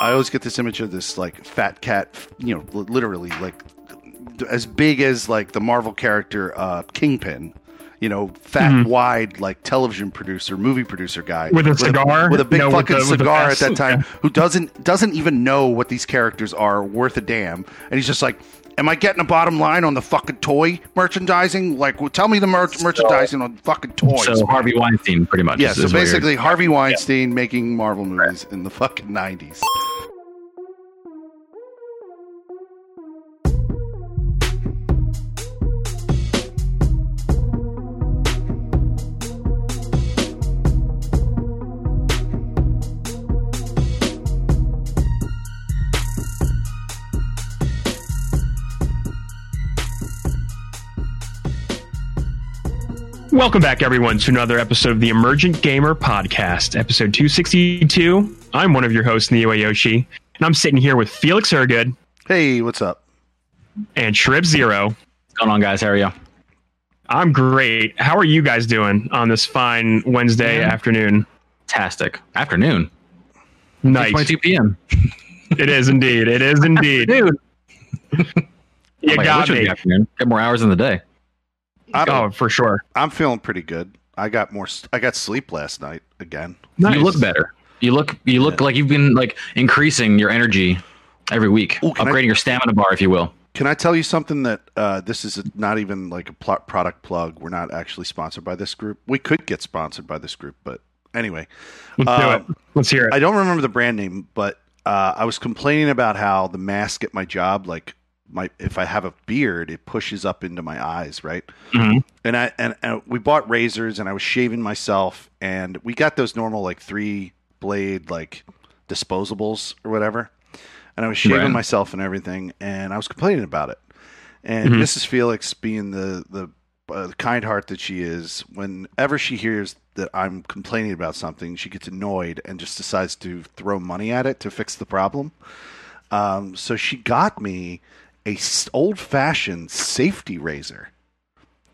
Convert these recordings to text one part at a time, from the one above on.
I always get this image of this like fat cat, you know, literally like as big as like the Marvel character uh, Kingpin. You know, fat, wide, like television producer, movie producer guy Mm-hmm. With a cigar? with a big No, fucking with the cigar at that time, Yeah. who doesn't doesn't even know what these characters are worth a damn, and he's just like, "Am I getting a bottom line on the fucking toy merchandising? Like, well, tell me the mer- merchandising on fucking toys." So Harvey Weinstein, pretty much. yeah, so basically Harvey Weinstein making Marvel movies in the fucking nineties. Welcome back, everyone, to another episode of the Emergent Gamer Podcast, episode 262. I'm one of your hosts, Neo Yoshi, and I'm sitting here with Felix Ergood Hey, what's up? and Shrib Zero. What's going on, guys? How are you? I'm great. How are you guys doing on this fine Wednesday afternoon? Fantastic. Afternoon. Nice. 22 p.m. It is indeed. It is indeed. Dude. You Oh my God, got wish it was me. the. Get more hours in the day. I'm, Oh, for sure. I'm feeling pretty good. I got more. I got sleep last night again. Nice. You look better. You look you look like you've been like increasing your energy every week, Ooh, can I- upgrading your stamina bar, if you will. Can I tell you something that uh, this is not even like a pl- product plug? We're not actually sponsored by this group. We could get sponsored by this group, but anyway, Let's Uh, do it. Let's hear it. I don't remember the brand name, but uh, I was complaining about how the mask at my job, like my if I have a beard, it pushes up into my eyes, right? Mhm. And I and, and we bought razors, and I was shaving myself, and we got those normal like three blade like disposables or whatever, and I was shaving Right. myself and everything, and I was complaining about it. And Mhm. Mrs. Felix, being the the uh, kind heart that she is, whenever she hears that I'm complaining about something, she gets annoyed and just decides to throw money at it to fix the problem. Um, so she got me a old fashioned safety razor.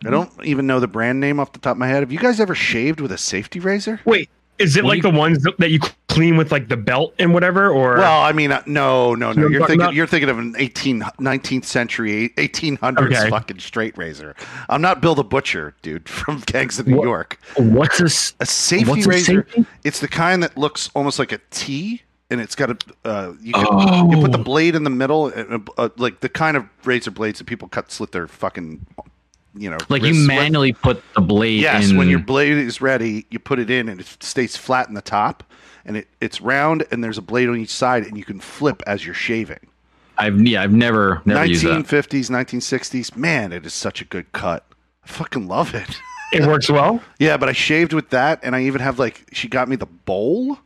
I don't even know the brand name off the top of my head. Have you guys ever shaved with a safety razor? Wait, is it What like do the ones that that you clean with like the belt and whatever? Or Well, I mean, uh, no, no, You know no. what I'm You're thinking about? you're thinking of an 18, 19th century, 1800s Okay. fucking straight razor. I'm not Bill the Butcher, dude, from Gangs of New What- York. What's this? A safety What's a razor. safety? It's the kind that looks almost like a T, and it's got a. Uh, you, can, Oh. you put the blade in the middle, uh, uh, like the kind of razor blades that people cut slit their fucking, you know, Like you wrists with. manually put the blade Yes, in. when your blade is ready, you put it in, and it stays flat in the top, and it, it's round, and there's a blade on each side, and you can flip as you're shaving. I've yeah, I've never never 1950s, 1960s. Man, it is such a good cut. I fucking love it. it works well. yeah, but I shaved with that, and I even have like she got me the bowl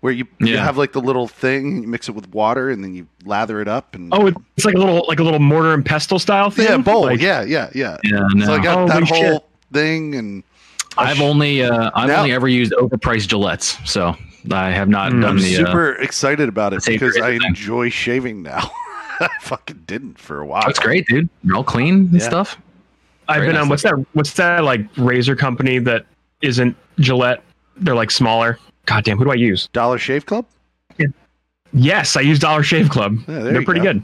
where you, you have like the little thing, you mix it with water, and then you lather it up. And Oh, it's like a little like a little mortar and pestle style thing. yeah, bowl. Like- yeah, yeah, yeah. Yeah, So I no. got that whole shit. thing, and I I've sh- only uh, I've Now- only ever used overpriced Gillettes, so I have not Mm, done I'm the. uh, super excited about it because I razor thing. enjoy shaving now. I fucking didn't for a while. that's great, dude. You're all clean and Yeah. stuff. I've Very been nice on what's that? What's that like razor company that isn't Gillette? They're like smaller. God damn, who do I use? Dollar Shave Club. Yes, I use Dollar Shave Club. Yeah, They're pretty go. good.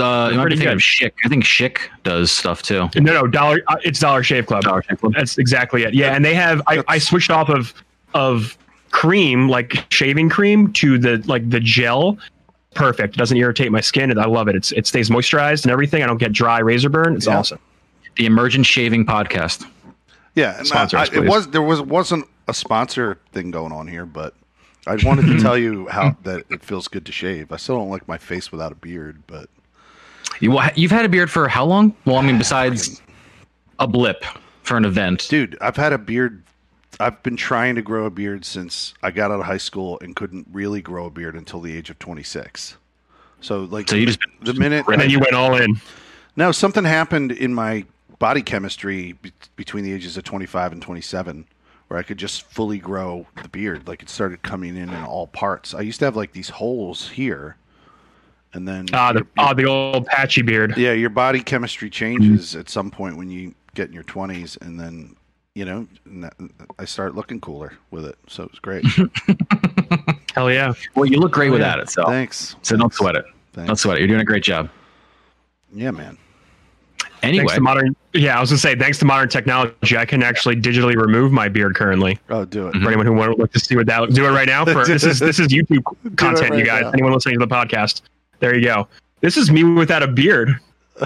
Uh, you might pretty good. of Schick. I think Schick does stuff too. No, no, Dollar. Uh, it's Dollar Shave Club. Dollar Shave Club. That's exactly it. Yeah, and they have. I, I switched off of of cream, like shaving cream, to the like the gel. Perfect. It doesn't irritate my skin. I love it. It's it stays moisturized and everything. I don't get dry razor burn. It's Yeah. awesome. The Emergent Shaving Podcast. Yeah, and Sponsor I- us, I- it was there was wasn't a sponsor thing going on here, but I wanted to tell you how that it feels good to shave. I still don't like my face without a beard, but you you've had a beard for how long? Well, I mean, besides a blip for an event. dude, I've had a beard. I've been trying to grow a beard since I got out of high school and couldn't really grow a beard until the age of 26. So like So you just the minute And then you went all in. No, something happened in my body chemistry be- between the ages of 25 and 27 where I could just fully grow the beard. Like it started coming in in all parts. I used to have like these holes here. And then Ah, the your- ah, the old patchy beard. yeah, your body chemistry changes at some point when you get in your 20s and then you know, I start looking cooler with it. So it was great. Hell yeah. Well, you look great Oh, without yeah. it, so Thanks. so don't sweat it. Don't sweat it. You're doing a great job. Yeah, man. Anyway, Thanks to modern, yeah, I was gonna say, thanks to modern technology, I can actually digitally remove my beard currently. Oh, do it. Mhm. For anyone who wants to see what that, do it right now. For this is this is YouTube content, right you guys. now. Anyone listening to the podcast, there you go. This is me without a beard.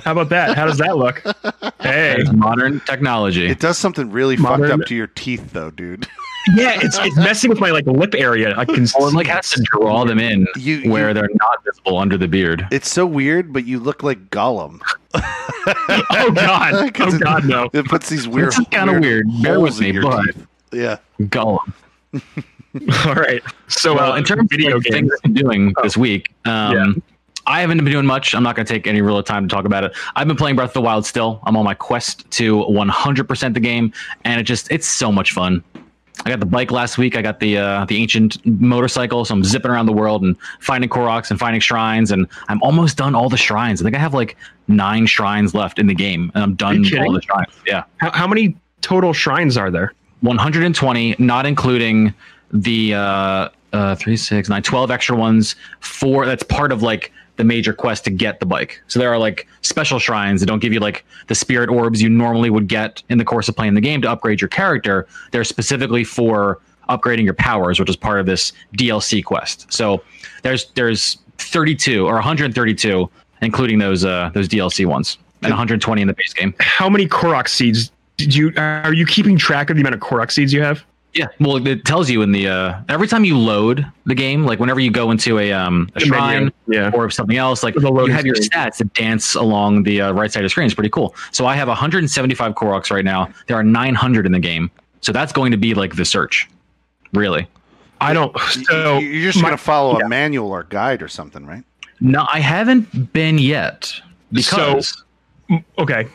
How about that? How does that look? Hey, there's modern technology. It does something really Modern- fucked up to your teeth, though, dude. yeah, it's it's messing with my like lip area. I can Well, like has to draw them in You- where you- they're not visible under the beard. It's so weird, but you look like Gollum. Oh god! 'Cause Oh it- god! No. It puts these weird. This is kinda weird. Bear holes with me, in your but- teeth. Yeah. Gollum. All right. So well, uh, in terms video of like, games, things I've been doing this week, um, Yeah. I haven't been doing much. I'm not going to take any real time to talk about it. I've been playing Breath of the Wild still. I'm on my quest to 100% the game, and it just it's so much fun. I got the bike last week. I got the uh, the ancient motorcycle, so I'm zipping around the world and finding Koroks and finding shrines, and I'm almost done all the shrines. I think I have like nine shrines left in the game, and I'm done you with kidding? all the shrines. Yeah. how, how many total shrines are there? 120, not including the uh, uh, three, six, nine, 12 extra ones. Four. That's part of like the major quest to get the bike. So there are like special shrines that don't give you like the spirit orbs you normally would get in the course of playing the game to upgrade your character. They're specifically for upgrading your powers, which is part of this DLC quest. So there's there's 32 or 132, including those uh, those DLC ones, and 120 in the base game. How many Korok seeds did you? Are you keeping track of the amount of Korok seeds you have? Yeah, well, it tells you in the uh, every time you load the game, like whenever you go into a um a shrine yeah. or something else, like you loading have your stats that dance along the uh, right side of the screen. It's pretty cool. So I have 175 Koroks right now. There are 900 in the game, so that's going to be like the search, really. I don't. You- So you- you're just my- gonna follow yeah. a manual or guide or something, right? No, I haven't been yet because okay.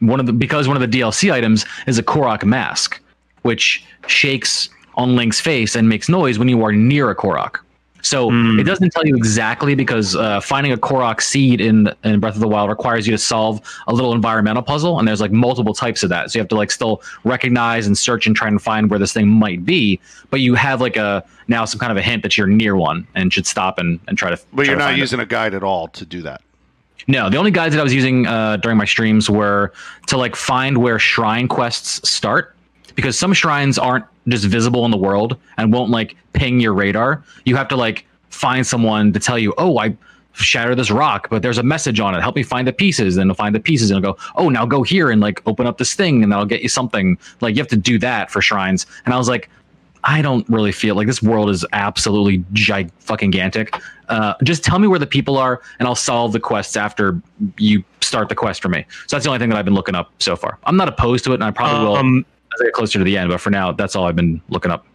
one of the because one of the DLC items is a Korok mask, which shakes on Link's face and makes noise when you are near a Korok. So Hmm. it doesn't tell you exactly because uh, finding a Korok seed in in Breath of the Wild requires you to solve a little environmental puzzle, and there's like multiple types of that. So you have to like still recognize and search and try and find where this thing might be. But you have like a now some kind of a hint that you're near one and should stop and, and try to. But try you're to not find it. using a guide at all to do that. No, the only guides that I was using uh, during my streams were to like find where shrine quests start because some shrines aren't just visible in the world and won't like ping your radar. You have to like find someone to tell you, "Oh, I shatter this rock, but there's a message on it. Help me find the pieces." And they'll find the pieces and they'll go, "Oh, now go here and like open up this thing and that'll get you something." Like you have to do that for shrines. And I was like, I don't really feel like this world is absolutely gig fucking gigantic. Uh, just tell me where the people are, and I'll solve the quests after you start the quest for me. So that's the only thing that I've been looking up so far. I'm not opposed to it, and I probably will Um, I get closer to the end. But for now, that's all I've been looking up.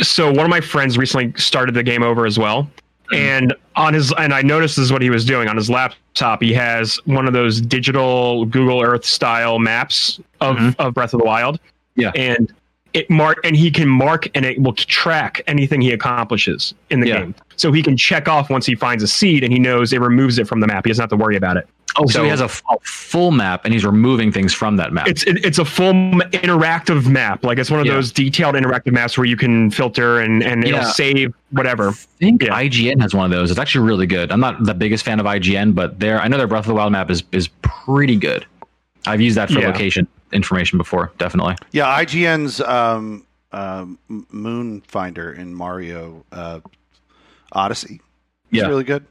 so one of my friends recently started the game over as well Mm-hmm. and on his and i noticed this is what he was doing on his laptop he has one of those digital google earth style maps of, Mhm. of breath of the wild Yeah. and it mark and he can mark and it will track anything he accomplishes in the Yeah. game so he can check off once he finds a seed and he knows it removes it from the map he doesn't have to worry about it Oh, so, So- he has a, f- a full map, and he's removing things from that map. it's it, it's a full interactive map like it's one of Yeah. those detailed interactive maps where you can filter and and it'll save whatever I think Yeah. IGN has one of those. It's actually really good. I'm not the biggest fan of IGN, but their I know their Breath of the Wild map is is pretty good. I've used that for Yeah. location information before, definitely. Yeah, IGN's um, um, Moon Finder in Mario uh, Odyssey. is Yeah. really good.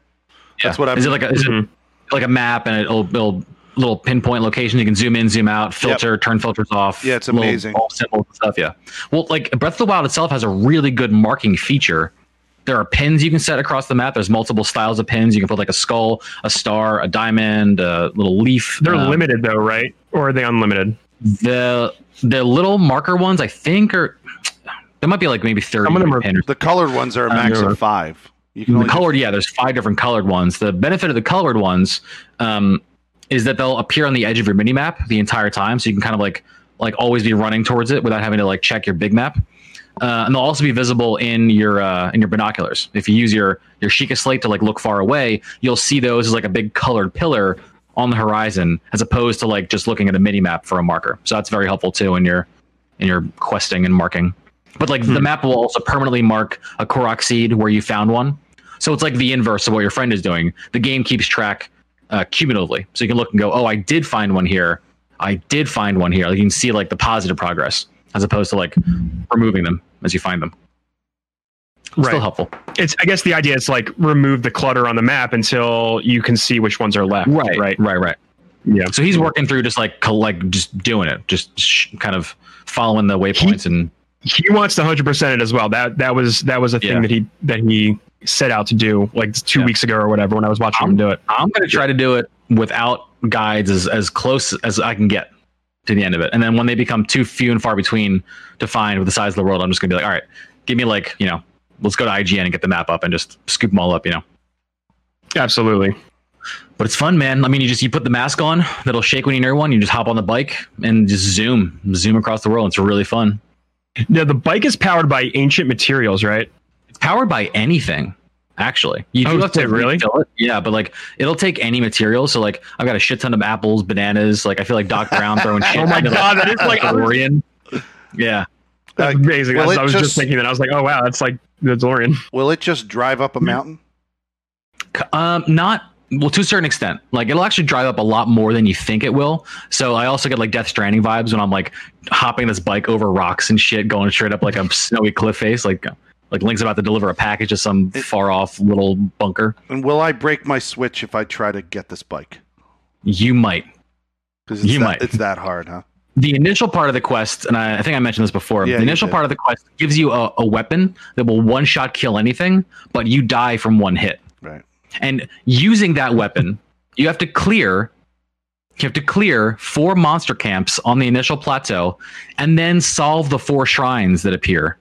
That's what I'm- Is it like a is Mhm. it like a map and it'll, it'll little pinpoint location you can zoom in, zoom out, filter, turn filters off. Yeah, it's amazing. bulb symbols and stuff. Yeah. Well, like Breath of the Wild itself has a really good marking feature. There are pins you can set across the map. There's multiple styles of pins. You can put like a skull, a star, a diamond, a little leaf. They're Um, limited though, right? Or are they unlimited? The the little marker ones, I think, are there might be like maybe thirty. Some of them are- pin The colored ones are a Uh, max yeah. of five. You can the only do- colored, yeah, there's five different colored ones. The benefit of the colored ones um, is that they'll appear on the edge of your mini map the entire time, so you can kind of like like always be running towards it without having to like check your big map. Uh, and they'll also be visible in your uh, in your binoculars. If you use your your Sheikah slate to like look far away, you'll see those as like a big colored pillar on the horizon, as opposed to like just looking at a mini map for a marker. So that's very helpful too in your in your questing and marking. But like the map will also permanently mark a Korok seed where you found one. So it's like the inverse of what your friend is doing. The game keeps track uh, cumulatively, so you can look and go, "Oh, I did find one here. I did find one here." Like you can see like the positive progress as opposed to like removing them as you find them. Right. Still helpful. It's I guess the idea is like remove the clutter on the map until you can see which ones are left. Right, Right. right, right. Yeah. So he's working through just like like just doing it, just sh- kind of following the waypoints and He wants to hundred percent it as well. That that was that was a thing Yeah. that he that he set out to do like two Yeah. weeks ago or whatever when I was watching him do it. I'm going to try to do it without guides as, as close as I can get to the end of it. And then when they become too few and far between to find with the size of the world, I'm just going to be like, all right, give me like, you know, let's go to IGN and get the map up and just scoop them all up, you know. Absolutely. But it's fun, man. I mean, you just you put the mask on that'll shake when you near one. You just hop on the bike and just zoom, zoom across the world. It's really fun. Now the bike is powered by ancient materials, right? It's powered by anything. Actually, you do Oh, have to really? refill it. Yeah, but like it'll take any material. So like I've got a shit ton of apples, bananas. Like I feel like Doc Brown throwing shit. Oh my into, God, that is like- a DeLorean. Yeah, That's Uh, amazing. will I was, I was just, just- thinking that. I was like, oh wow, that's like the DeLorean. Will it just drive up a mountain? Um, not well to a certain extent. Like it'll actually drive up a lot more than you think it will. So I also get like Death Stranding vibes when I'm like hopping this bike over rocks and shit, going straight up like a snowy cliff face, like like Link's about to deliver a package to some It- far off little bunker. And will I break my switch if I try to get this bike? You might. It's, You that- might. it's that hard, huh? the initial part of the quest, and I, I think I mentioned this before. Yeah, the initial part of the quest gives you a, a weapon that will one shot kill anything, but you die from one hit. Right. And using that weapon, you have to clear. You have to clear four monster camps on the initial plateau, and then solve the four shrines that appear.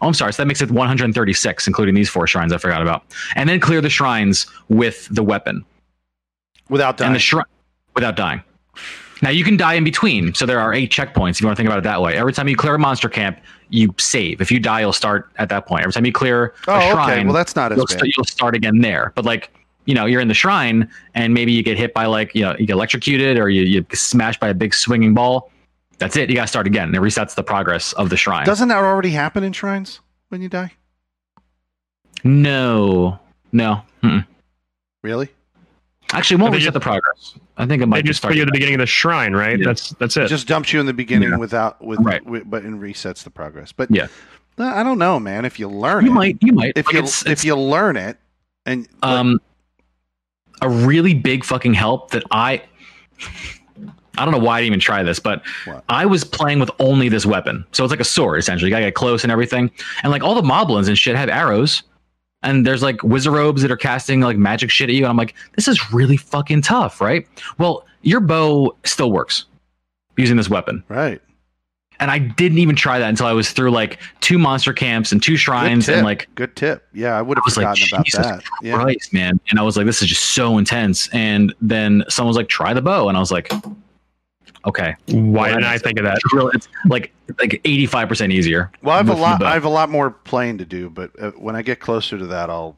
Oh, I'm sorry. So that makes it 136, including these four shrines I forgot about. And then clear the shrines with the weapon Without dying. and the shrine without dying. Now you can die in between, so there are eight checkpoints if you want to think about it that way. Every time you clear a monster camp, you save. If you die, you'll start at that point. Every time you clear oh, a okay. shrine, Well, that's not as you'll, bad. st- you'll start again there. But like you know, you're in the shrine and maybe you get hit by like you know you get electrocuted or you you get smashed by a big swinging ball. That's it. You got to start again. It resets the progress of the shrine. Doesn't that already happen in shrines when you die? no, no. Mm-mm. Really? Actually, it won't reset just- the progress. I think it might just start put you at the beginning of the shrine, right? Yeah. That's that's It it. just dumps you in the beginning Yeah. without with, Right. with but and resets the progress. But Yeah. I don't know, man. If you learn You it, might. You might. if Like, you it's- if it's- you learn it, and like, um a really big fucking help that I I don't know why I didn't even try this, but What? I was playing with only this weapon. So it's like a sword essentially. You gotta get close and everything. And like all the moblins and shit have arrows. And there's like wizzrobes that are casting like magic shit at you. And I'm like, this is really fucking tough, right? Well, your bow still works using this weapon. right. And I didn't even try that until I was through like two monster camps and two shrines and like good tip. Yeah, I would I have like, forgotten about Jesus that. Yeah. Christ, man. And I was like, this is just so intense. And then someone was like, try the bow. And I was like, okay. Why Well, didn't I think of that? It's, real, it's like like 85% easier. Well, I have a lot. I have a lot more playing to do, but uh, when I get closer to that, I'll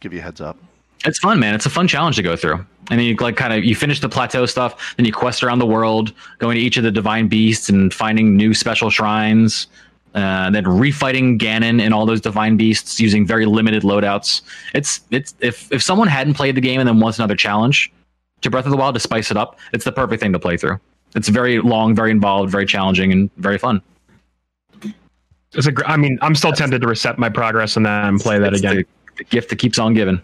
give you a heads up. It's fun, man. It's a fun challenge to go through. And then you like kind of you finish the plateau stuff, then you quest around the world, going to each of the divine beasts and finding new special shrines. Uh, and then refighting Ganon and all those divine beasts using very limited loadouts. It's it's if if someone hadn't played the game and then wants another challenge to Breath of the Wild to spice it up, it's the perfect thing to play through. It's very long, very involved, very challenging, and very fun. It's a. gr- I mean, I'm still tempted to reset my progress and then play that again. The, the gift that keeps on giving.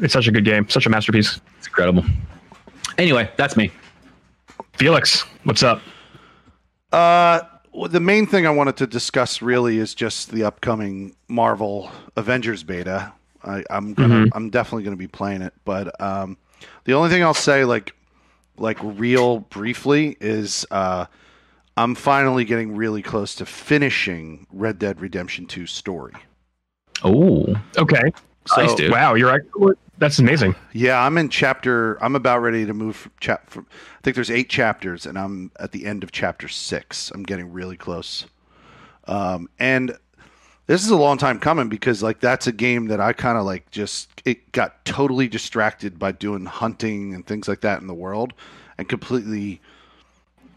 It's such a good game, such a masterpiece. It's incredible. Anyway, that's me. Felix, what's up? Uh, well, the main thing I wanted to discuss really is just the upcoming Marvel Avengers beta. I, I'm gonna, I'm definitely gonna be playing it, but um, the only thing I'll say, like, like real briefly, is uh, I'm finally getting really close to finishing Red Dead Redemption 2 story. Oh, Okay. So, Nice, dude. Wow, you're right. That's amazing. Yeah, I'm in chapter. I'm about ready to move from chap. From, I think there's eight chapters, and I'm at the end of chapter six. I'm getting really close. Um, and this is a long time coming because like that's a game that I kind of like just it got totally distracted by doing hunting and things like that in the world, and completely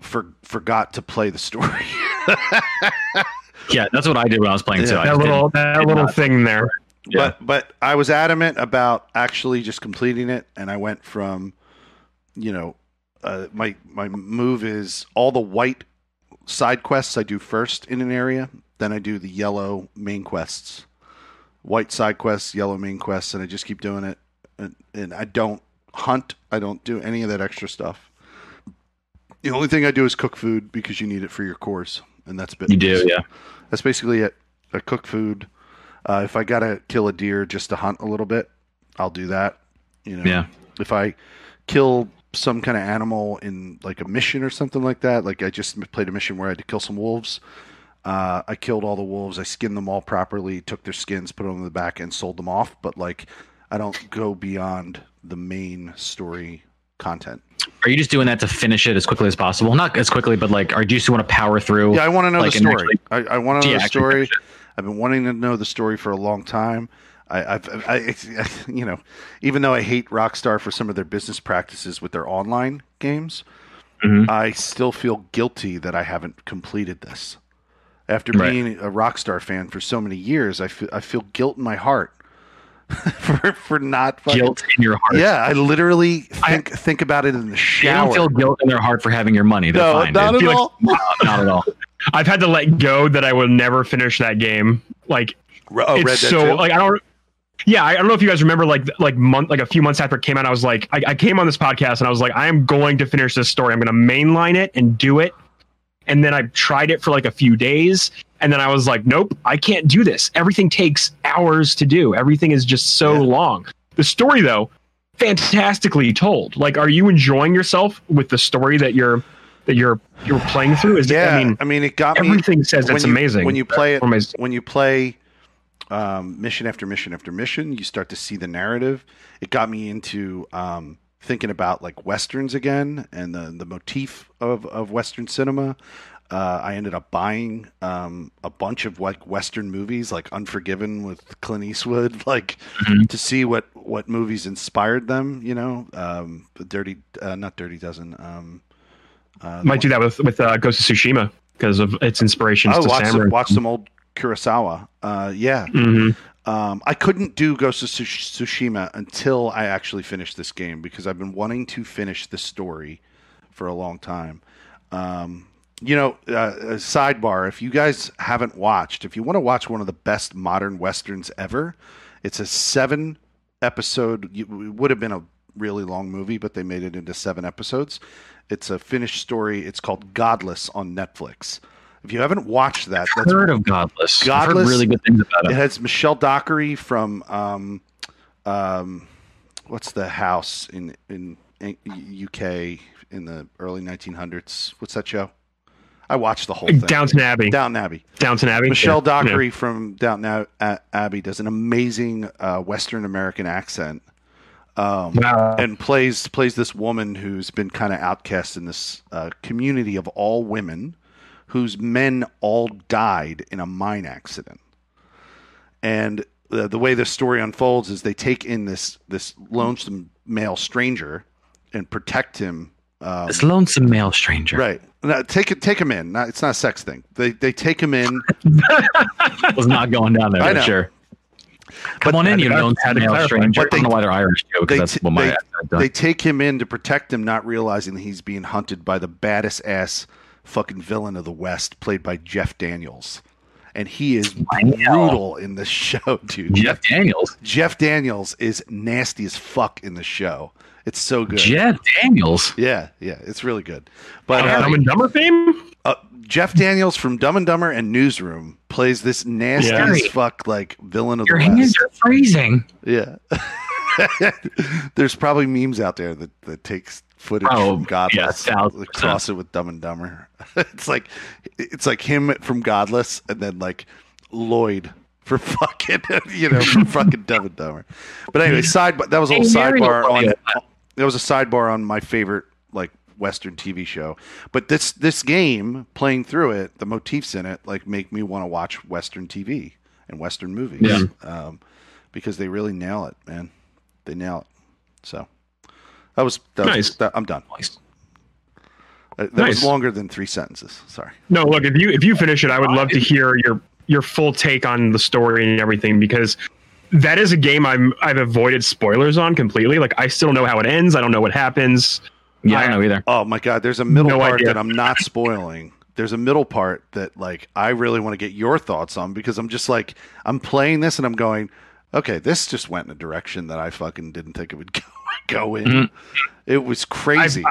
for, forgot to play the story. Yeah, that's what I did when I was playing too. Yeah. I that just little that did little thing there. Yeah. But but I was adamant about actually just completing it, and I went from, you know, uh, my my move is all the white side quests I do first in an area, then I do the yellow main quests, white side quests, yellow main quests, and I just keep doing it, and, and I don't hunt, I don't do any of that extra stuff. The only thing I do is cook food because you need it for your course, and that's bit You do, yeah. that's basically it. I cook food. Uh, if I gotta kill a deer just to hunt a little bit, I'll do that. You know, Yeah. If I kill some kind of animal in like a mission or something like that, like I just played a mission where I had to kill some wolves. Uh, I killed all the wolves. I skinned them all properly, took their skins, put them in the back, and sold them off. But like, I don't go beyond the main story content. Are you just doing that to finish it as quickly as possible? Not as quickly, but like, or do you just want to power through? Yeah, I want to know like, the story. actually- I, I want to know the story. I've been wanting to know the story for a long time. I, I've, I, you know, even though I hate Rockstar for some of their business practices with their online games, Mhm. I still feel guilty that I haven't completed this. After Right. being a Rockstar fan for so many years, I feel, I feel guilt in my heart for for not fucking- guilt in your heart. Yeah, I literally think think about it in the They shower. don't feel guilt in their heart for having your money. They're no, fine. not dude. at like- all. No, not at all. I've had to let go that I will never finish that game. Like Oh, it's Red so 2? like I don't. Yeah, I don't know if you guys remember like like month like a few months after it came out, I was like I, I came on this podcast and I was like I am going to finish this story. I'm going to mainline it and do it. And then I tried it for like a few days, and then I was like, nope, I can't do this. Everything takes hours to do. Everything is just so Yeah. long. The story though, fantastically told. Like, are you enjoying yourself with the story that you're that you're you're playing through? Is it, yeah, I mean, it got me. everything says it's you- amazing. when you play it. When you play um, mission after mission after mission, you start to see the narrative. It got me into um, thinking about like westerns again and the the motif of of western cinema. Uh, I ended up buying um, a bunch of like western movies, like Unforgiven with Clint Eastwood, like Mhm. to see what what movies inspired them. You know, um, the Dirty, uh, not Dirty Dozen. Um, uh, might do that with with uh, Ghost of Tsushima because of its inspirations Oh, to watch samurai. some, watch some old Kurosawa. Uh, yeah, Mhm. Um, I couldn't do Ghost of Tsushima until I actually finished this game because I've been wanting to finish this story for a long time. Um, you know, uh, sidebar: if you guys haven't watched, if you want to watch one of the best modern westerns ever, it's a seven episode. It would have been a really long movie, but they made it into seven episodes. It's a finished story. It's called Godless on Netflix. If you haven't watched that, I've that's heard of Godless. Godless- really good things about it it. has Michelle Dockery from um, um, what's the house in in, UK in the early 1900s? What's that show? I watched the whole thing. Downton Abbey. Downton Abbey. Downton Abbey. Michelle Yeah. Dockery from Downton Ab- Abbey does an amazing uh, Western American accent. Um, Yeah. Wow. and plays plays this woman who's been kind of outcast in this uh, community of all women, whose men all died in a mine accident. And the, the way the story unfolds is they take in this this lonesome male stranger and protect him. Um, This lonesome male stranger. right, no, take it, take him in. Not, it's not a sex thing. They they take him in. was not going down there. I for know. Sure. Come on in, you lonesome male stranger. But I don't know why they're Irish too, they that's what my they- They take him in to protect him, not realizing that he's being hunted by the baddest ass fucking villain of the West, played by Jeff Daniels. And he is brutal in the show, dude. Jeff Daniels. Jeff Daniels is nasty as fuck in the show. It's so good. Jeff Daniels. yeah, yeah, it's really good. But Uh, Dumb and Dumber fame. uh, Jeff Daniels from Dumb and Dumber and Newsroom plays this nasty Yeah. as fuck like villain of Your the hands West. are freezing. Yeah. There's probably memes out there that, that takes footage Oh, from Godless, yeah, cross it with Dumb and Dumber. it's like it's like him from Godless and then like Lloyd for fucking you know for fucking Dumb and Dumber. But anyway, side that was a little sidebar on that was a sidebar on my favorite like Western TV show. But this this game playing through it, the motifs in it like make me want to watch Western TV and Western movies. Yeah. Um, because they really nail it, man. They nail it. So that was that was, Nice. that, I'm done. Uh, that Nice. was longer than three sentences. Sorry. No, look, if you if you finish it, I would love to hear your your full take on the story and everything because that is a game I'm I've avoided spoilers on completely. Like I still know how it ends. I don't know what happens. Yeah, I I- don't know either. Oh my god, there's a middle No part idea. that I'm not spoiling. There's a middle part that like I really want to get your thoughts on because I'm just like I'm playing this and I'm going, okay, this just went in a direction that I fucking didn't think it would go, go in. Mhm. It was crazy.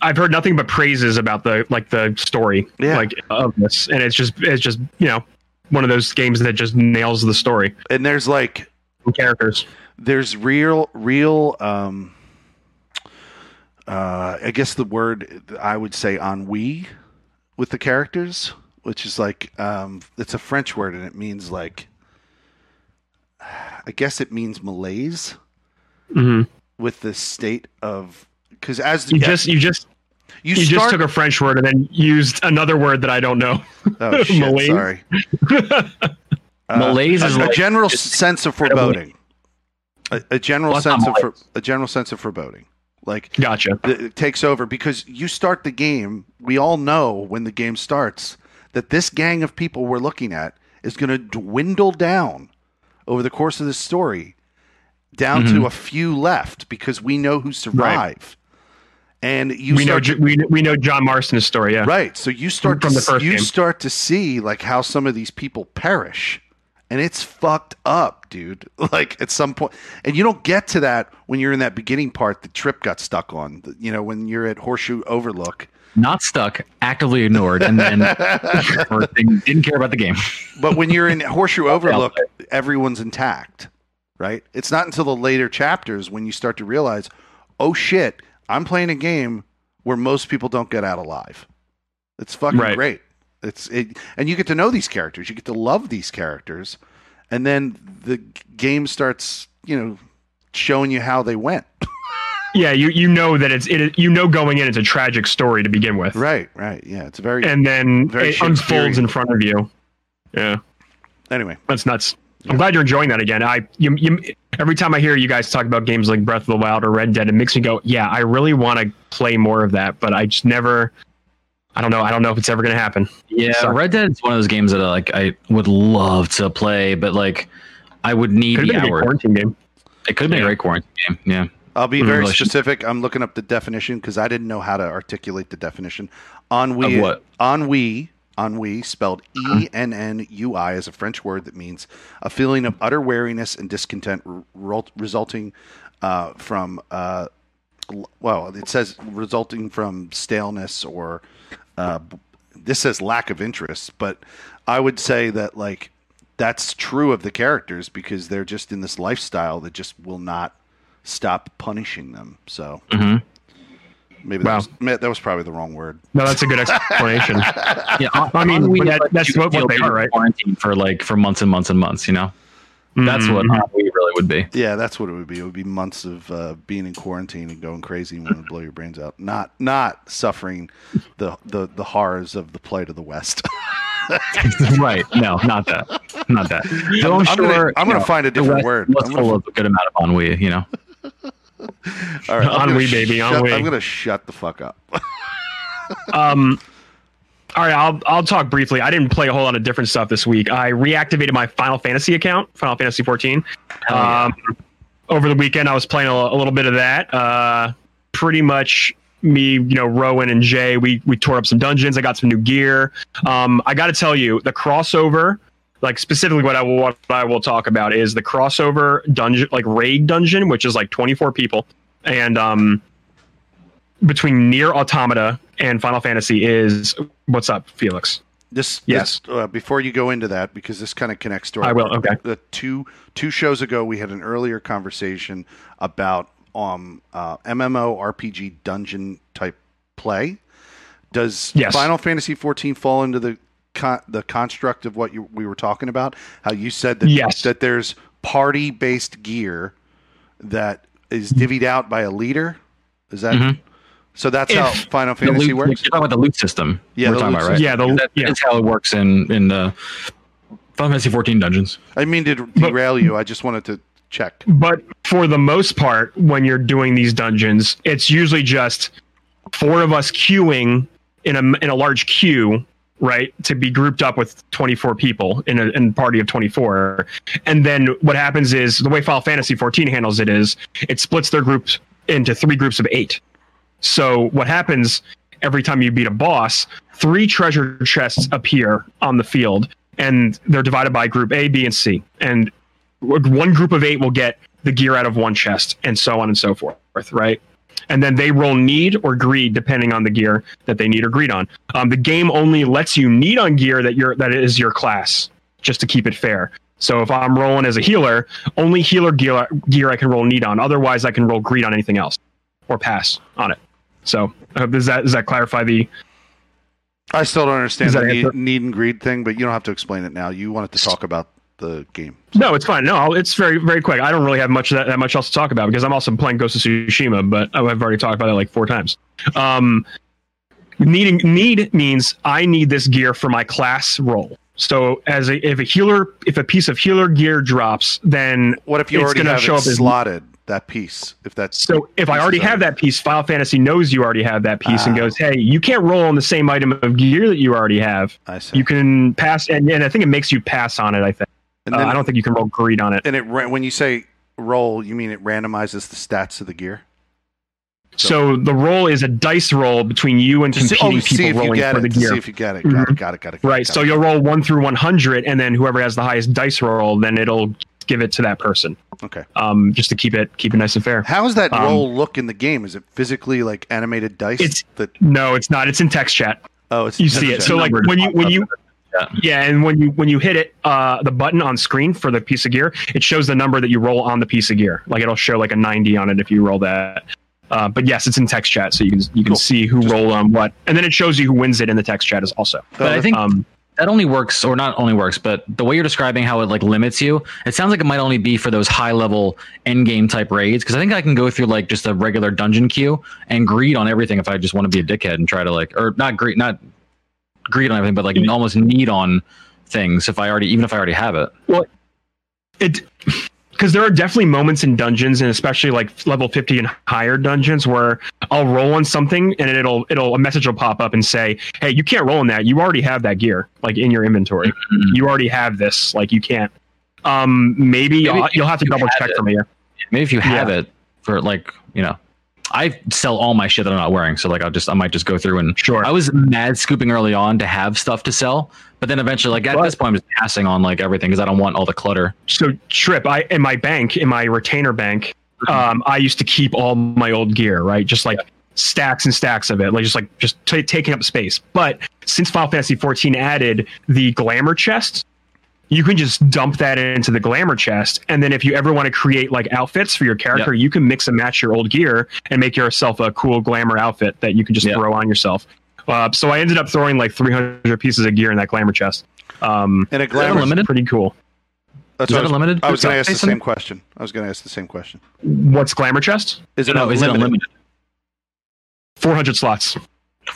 I've heard nothing but praises about the like the story Yeah. like of this, and it's just it's just you know one of those games that just nails the story and there's like characters. there's real real um uh i guess the word i would say on ennui with the characters which is like um it's a french word and it means like i guess it means malaise hmm with the state of because as You yeah, just you just you, you, start just took a French word and then used another word that I don't know. oh shit malaise. sorry Uh, Malaise is a like- general sense of foreboding a, a general Well, sense of for, a general sense of foreboding like Gotcha. that it takes over because you start the game. We all know when the game starts that this gang of people we're looking at is going to dwindle down over the course of this story down Mm-hmm. to a few left because we know who survive. And you we know start to- we we know John Marston's story. Yeah. right. So you start From to the first you game. start to see like how some of these people perish. And it's fucked up, dude. Like at some point, and you don't get to that when you're in that beginning part the Trip got stuck on. You know, when you're at Horseshoe Overlook, Not stuck, actively ignored, and then didn't care about the game. But when you're in Horseshoe Overlook, everyone's intact, right? It's not until the later chapters when you start to realize, oh shit, I'm playing a game where most people don't get out alive. It's fucking Right. great. It's it, and you get to know these characters. You get to love these characters, and then the game starts, you know, showing you how they went. Yeah, you you know that it's it you know going in it's a tragic story to begin with, right, right. Yeah, it's very. and then Very it unfolds in front of you. Yeah, anyway, that's nuts. I'm glad you're enjoying that again. I you, you every time I hear you guys talk about games like Breath of the Wild or Red Dead, it makes me go, yeah, I really want to play more of that, but I just never. I don't know. I don't know if it's ever going to happen. Yeah, Sorry. Red Dead is one of those games that uh, like I would love to play, but like I would need Could the been a hours. quarantine game. It could be a great quarantine game. Yeah. I'll be very specific. I'm looking up the definition because I didn't know how to articulate the definition. Ennui, Of what? ennui, ennui, spelled E N N U I, is a French word that means a feeling of utter weariness and discontent re- resulting uh, from, uh, well, it says resulting from staleness or uh, this says lack of interest, but I would say that like that's true of the characters because they're just in this lifestyle that just will not stop punishing them. So Mhm. Maybe that, Wow. was, that was probably the wrong word. No, that's a good explanation. Yeah, I mean, ennui but is that- that's what- what they you're right? Quarantine for like for months and months and months. You know, that's what we really would be. Yeah, that's what it would be. It would be months of uh, being in quarantine and going crazy and wanting to blow your brains out. Not not suffering the, the, the horrors of the plight of the West. right? No, not that. Not that. Though I'm, I'm sure. gonna- I'm gonna know, find a different West word. Was I'm gonna full of a good amount of ennui. You know. All right, I'm Ennui, gonna baby, shut- ennui. I'm going to shut the fuck up. Um, all right, I'll I'll talk briefly. I didn't play a whole lot of different stuff this week. I reactivated my Final Fantasy account, Final Fantasy 14. Hell yeah. Um, over the weekend, I was playing a, a little bit of that. Uh, pretty much me, you know, Rowan and Jay, we we tore up some dungeons. I got some new gear. Um, I got to tell you, the crossover, like specifically what I will what I will talk about is the crossover dungeon, like raid dungeon, which is like 24 people, and um, between NieR Automata and Final Fantasy is what's up, Felix? This Yes. this, uh, before you go into that, because this kind of connects to our I will, okay. The two two shows ago, we had an earlier conversation about um uh, MMO RPG dungeon type play. Does Yes. Final Fantasy 14 fall into the con- the construct of what you, we were talking about? How you said that Yes. that there's party based gear that is divvied out by a leader. Is that Mhm. so? That's If how Final Fantasy loot, works. You're talking about the loot system. Yeah, we're the talking loot about right. Yeah, the That yeah. is how it works in in the Final Fantasy 14 dungeons. I mean to derail you. I just wanted to check. But for the most part, when you're doing these dungeons, it's usually just four of us queuing in a in a large queue, right, to be grouped up with 24 people in a, in party of 24. And then what happens is the way Final Fantasy 14 handles it is it splits their groups into three groups of eight. So what happens every time you beat a boss, three treasure chests appear on the field, and they're divided by group A, B, and C. And one group of eight will get the gear out of one chest, and so on and so forth. Right. And then they roll need or greed depending on the gear that they need or greed on. Um, the game only lets you need on gear that you're that is your class, just to keep it fair. So if I'm rolling as a healer, only healer gear, gear I can roll need on. Otherwise, I can roll greed on anything else or pass on it. So uh, does that does that clarify the? I still don't understand the that need, need and greed thing, but you don't have to explain it now. You wanted to talk about the game. No, it's fine. No, it's very very quick. I don't really have much that, that much else to talk about because I'm also playing Ghost of Tsushima, but I've already talked about it like four times. Um, needing need means I need this gear for my class role. So as a if a healer if a piece of healer gear drops, then What if you It's already have show it up as- slotted that piece? If that's So if I already have that piece, Final Fantasy knows you already have that piece and Ah. goes, "Hey, you can't roll on the same item of gear that you already have. I see. You can pass, and, and I think it makes you pass on it. I think and uh, then, I don't think you can roll greed on it. and it when you say roll, you mean it randomizes the stats of the gear So the roll is a dice roll between you and to see, competing oh, people rolling for the it. To gear. see if you get it. Got it. Got it. Got it. got it, Right. got So you'll roll one through 100, and then whoever has the highest dice roll, then it'll give it to that person. Okay. Um, just to keep it keep it nice and fair. How does that Um, roll look in the game? Is it physically like animated dice? It's- that No, it's not. It's in text chat. oh, it's You see it. So like when you when you Yeah. yeah, and when you when you hit it, uh, the button on screen for the piece of gear, it shows the number that you roll on the piece of gear. Like it'll show like a 90 on it if you roll that. Uh, but yes, it's in text chat, so you can you can Cool. see who rolled on what, and then it shows you who wins it in the text chat as also. But I think Um, that only works, or not only works, but the way you're describing how it like limits you, it sounds like it might only be for those high level end game type raids. Because I think I can go through like just a regular dungeon queue and greed on everything if I just want to be a dickhead and try to like, or not greed, not greed on everything, but like almost need on things if I already, even if I already have it. Well, it because there are definitely moments in dungeons and especially like level 50 and higher dungeons where I'll roll on something and it'll it'll a message will pop up and say, "Hey, you can't roll on that. You already have that gear like in your inventory. You already have this. Like you can't." Um, maybe, Maybe you'll, you'll have to double check it. for me. Maybe if you have Yeah. it for like, you know, I sell all my shit that I'm not wearing. So like, I'll just, I might just go through and Sure. I was mad scooping early on to have stuff to sell, but then eventually, like at But- this point, I'm just passing on like everything because I don't want all the clutter. so trip i in my bank in my retainer bank um i used to keep all my old gear right just like stacks and stacks of it like just like just t- taking up space but since final fantasy 14 added the glamour chest you can just dump that into the glamour chest and then if you ever want to create like outfits for your character you can mix and match your old gear and make yourself a cool glamour outfit that you can just Yeah. throw on yourself uh, so i ended up throwing like 300 pieces of gear in that glamour chest um and a Is glamour. unlimited? pretty cool That's Is that I was, unlimited? I was going to ask the same question. I was going to ask the same question. what's glamour chest Is it No, is it unlimited? 400 slots.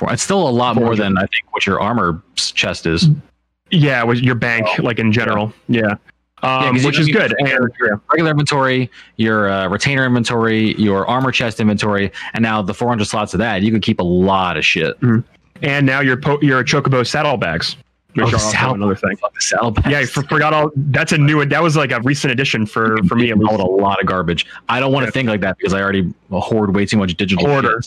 It's still a lot more than I think what your armor chest is. Yeah, with your bank, Oh, like in general. Yeah. Um, 'cause you- which is good. Yeah. Regular inventory, your uh, retainer inventory, your armor chest inventory, and now the 400 slots of that, you can keep a lot of shit. and now your po- your chocobo saddlebags, which Oh, are saddle- another thing. Saddlebags. Yeah, I for, forgot all. That's a new. That was like a recent addition for for me. Called least. a lot of garbage. I don't want to Yeah. think like that because I already hoard way too much digital. Hoarder.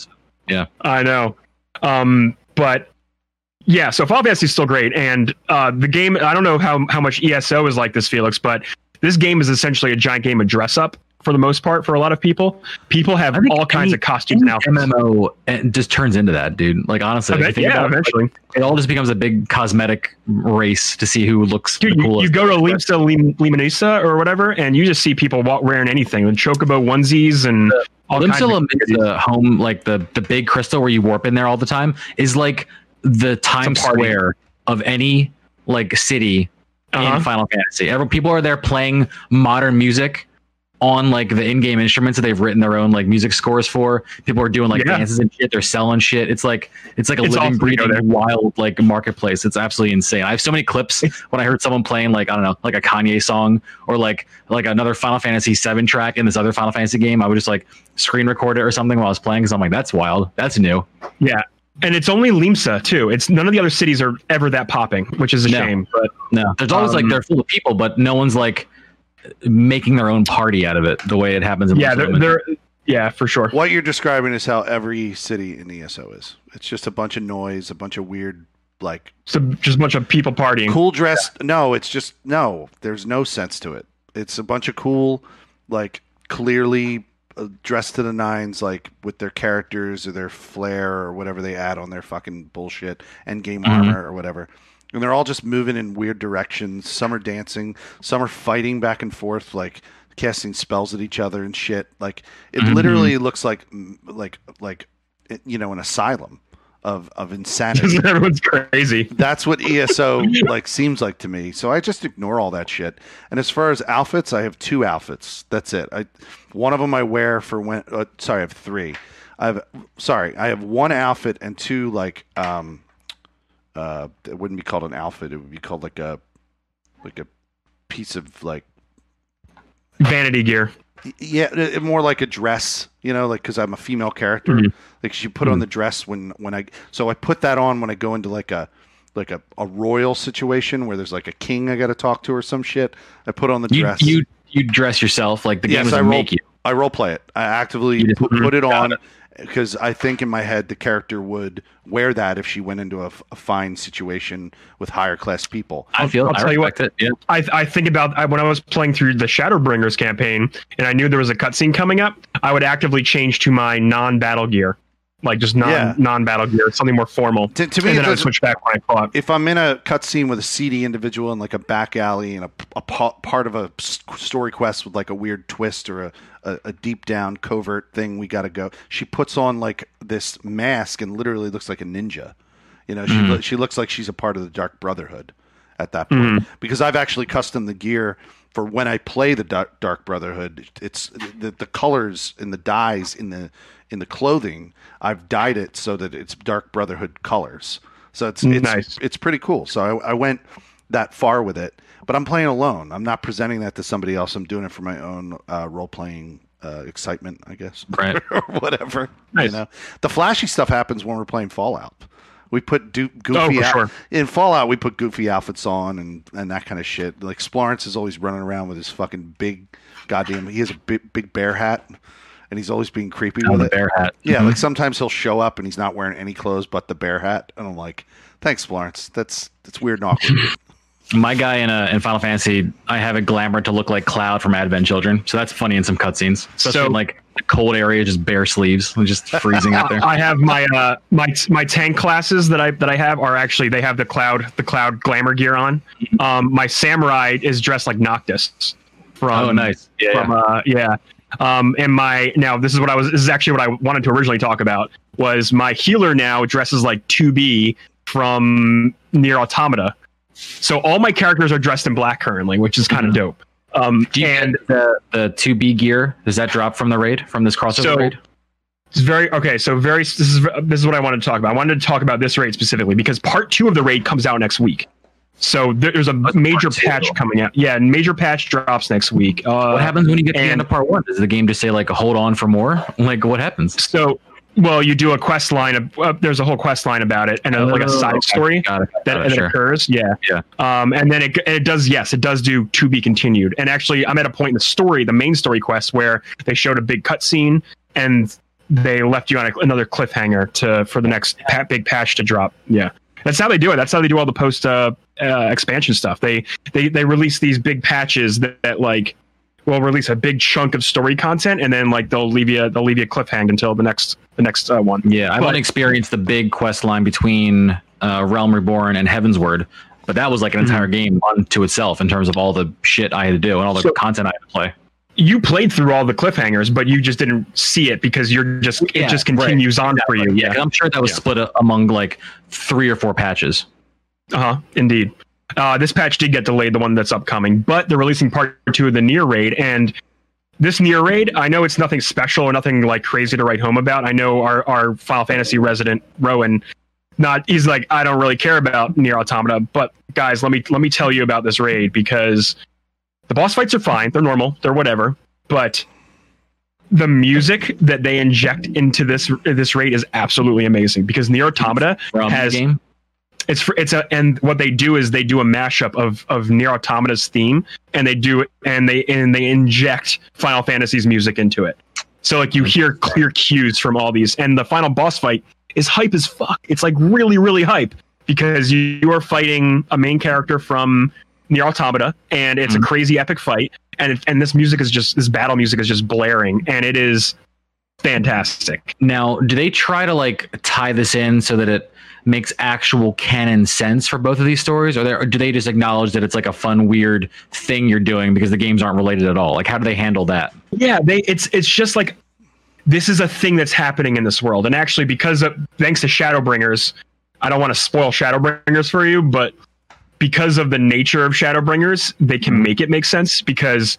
shit. I know. Um, but yeah, so Final Fantasy is still great, and uh, the game. I don't know how how much ESO is like this, Felix, but this game is essentially a giant game of dress up for the most part for a lot of people. People have all kinds of costumes now. MMO it just turns into that, dude. Like honestly, think yeah, about it, eventually. it all just becomes a big cosmetic race to see who looks Dude, the you, coolest. you go to Limonisa or whatever, and you just see people walk wearing anything, with chocobo onesies and all kinds Limsa. Limsa home, like the the big crystal where you warp in there all the time, is like the Times. Square of any like city Uh-huh. in Final Fantasy. Every, people are there playing modern music on like the in-game instruments that they've written their own like music scores for. People are doing like Yeah. dances and shit. They're selling shit. It's like it's like a It's living, breathing, there. wild like marketplace. It's absolutely insane. I have so many clips when I heard someone playing like I don't know, like a Kanye song or like like another Final Fantasy VII track in this other Final Fantasy game. I would just like screen record it or something while I was playing because I'm like, that's wild. That's new. Yeah. And it's only Limsa too. It's none of the other cities are ever that popping, which is a No. shame. But No, there's always like Um, they're full of people, but no one's like making their own party out of it the way it happens. In yeah, they're, they're yeah for sure. What you're describing is how every city in ESO is. It's just a bunch of noise, a bunch of weird, like So just a bunch of people partying. cool dressed. No, it's just no. There's no sense to it. It's a bunch of cool, like clearly dressed to the nines, like with their characters or their flair or whatever they add on their fucking bullshit and game Mhm. armor or whatever. And they're all just moving in weird directions. Some are dancing, some are fighting back and forth, like casting spells at each other and shit. Like it Mhm. literally looks like like like you know an asylum of of insanity Everyone's crazy. that's what ESO like seems like to me. So I just ignore all that shit. And as far as outfits, I have two outfits. That's it. I one of them I wear for when. Uh, sorry, I have three. I have sorry, I have one outfit and two like um uh it wouldn't be called an outfit. It would be called like a like a piece of like Vanity gear. Yeah, more like a dress, you know, like because I'm a female character. Mhm. Like you put on the dress when when I so I put that on when I go into like a like a, a royal situation where there's like a king I got to talk to or some shit. I put on the you, dress. you you dress yourself like the game doesn't I make you. I role play it. I actively just- put, put it on because I think in my head the character would wear that if she went into a fine situation with higher class people. I feel. I'll I tell you what. it. Yeah. I, I think about I, when I was playing through the Shadowbringers campaign and I knew there was a cutscene coming up, I would actively change to my non-battle gear, like just non Yeah. non-battle gear, something more formal. To, to me, and then I would switch back when I fought. if I'm in a cutscene with a seedy individual in like a back alley and a, a part of a story quest with like a weird twist or a, a, a deep down covert thing, we got to go. She puts on like this mask and literally looks like a ninja. You know, she hmm. lo- she looks like she's a part of the Dark Brotherhood at that point because I've actually custom the gear for when I play the Dark, Dark Brotherhood. It's the, the colors and the dyes in the in the clothing. I've dyed it so that it's Dark Brotherhood colors. So it's it's Nice. it's pretty cool. So I, I went that far with it, but I'm playing alone. I'm not presenting that to somebody else. I'm doing it for my own uh, role playing uh, excitement, I guess, Right. or whatever. Nice. You know, the flashy stuff happens when we're playing Fallout. We put do- goofy Oh, out- sure. in Fallout. We put goofy outfits on and, and that kind of shit. Like Splorence is always running around with his fucking big, goddamn. He has a big big bear hat, and he's always being creepy Oh, with the it. bear hat. Yeah, like mm-hmm. sometimes he'll show up and he's not wearing any clothes but the bear hat, and I'm like, thanks, Florence. That's that's weird and awkward. My guy in uh, in Final Fantasy, I have it glamored to look like Cloud from Advent Children, so that's funny in some cutscenes, especially So- in like the cold area, just bare sleeves, and just freezing out there. I have my uh my my tank classes that I that I have are actually they have the cloud the cloud glamour gear on. Um, my samurai is dressed like Noctis from oh, nice. Yeah. from uh yeah. Um, and my now this is what I was this is actually what I wanted to originally talk about was my healer now dresses like 2B from NieR Automata. So all my characters are dressed in black currently, which is kind of dope. Um, Do and the the two B gear? Does that drop from the raid from this crossover So- raid? It's very okay. So very this is this is what I wanted to talk about. I wanted to talk about this raid specifically because part two of the raid comes out next week. So there's a That's major part two. patch coming out. Yeah, major patch drops next week. Uh, What happens when you get to the end of part one? Does the game just say like hold on for more? Like what happens? So well, you do a quest line. Uh, there's a whole quest line about it and a, like a Oh, side okay. story Got it. that, Got that sure. occurs. Yeah. Yeah. Um, and then it, it does, yes, it does do to be continued. And actually, I'm at a point in the story, the main story quest, where they showed a big cutscene and they left you on a, another cliffhanger to for the next pa- big patch to drop. Yeah. That's how they do it. That's how they do all the post uh, uh, expansion stuff. They they they release these big patches that, that like will release a big chunk of story content, and then like they'll leave you they'll leave you cliffhanged until the next the next uh, one. Yeah, I've But- only experienced the big quest line between uh, Realm Reborn and Heavensward, but that was like an entire game unto itself in terms of all the shit I had to do and all the So- content I had to play. you played through all the cliffhangers, but you just didn't see it because you're just Yeah, it just right. continues on for you. Yeah, I'm sure that was Yeah. split a- among like three or four patches. Uh huh. Indeed. Uh, this patch did get delayed, the one that's upcoming, but they're releasing part two of the NieR raid, and this NieR raid, I know it's nothing special or nothing like crazy to write home about. I know our, our Final Fantasy resident Rowan, not he's like I don't really care about NieR Automata, but guys, let me let me tell you about this raid because the boss fights are fine, they're normal, they're whatever, but the music that they inject into this this raid is absolutely amazing because NieR Automata From has game. It's for, it's a and what they do is they do a mashup of of Nier Automata's theme and they do it and they and they inject Final Fantasy's music into it. So like you hear clear cues from all these and the final boss fight is hype as fuck. It's like really really hype because you, you are fighting a main character from Nier Automata and it's Mhm. a crazy epic fight and it, and this music is just this battle music is just blaring and it is fantastic. Now, do they try to like tie this in so that it makes actual canon sense for both of these stories, or, or do they just acknowledge that it's like a fun, weird thing you're doing because the games aren't related at all? Like, how do they handle that? Yeah, they it's it's just like this is a thing that's happening in this world, and actually, because of thanks to Shadowbringers, I don't want to spoil Shadowbringers for you, but because of the nature of Shadowbringers, they can mm-hmm. make it make sense because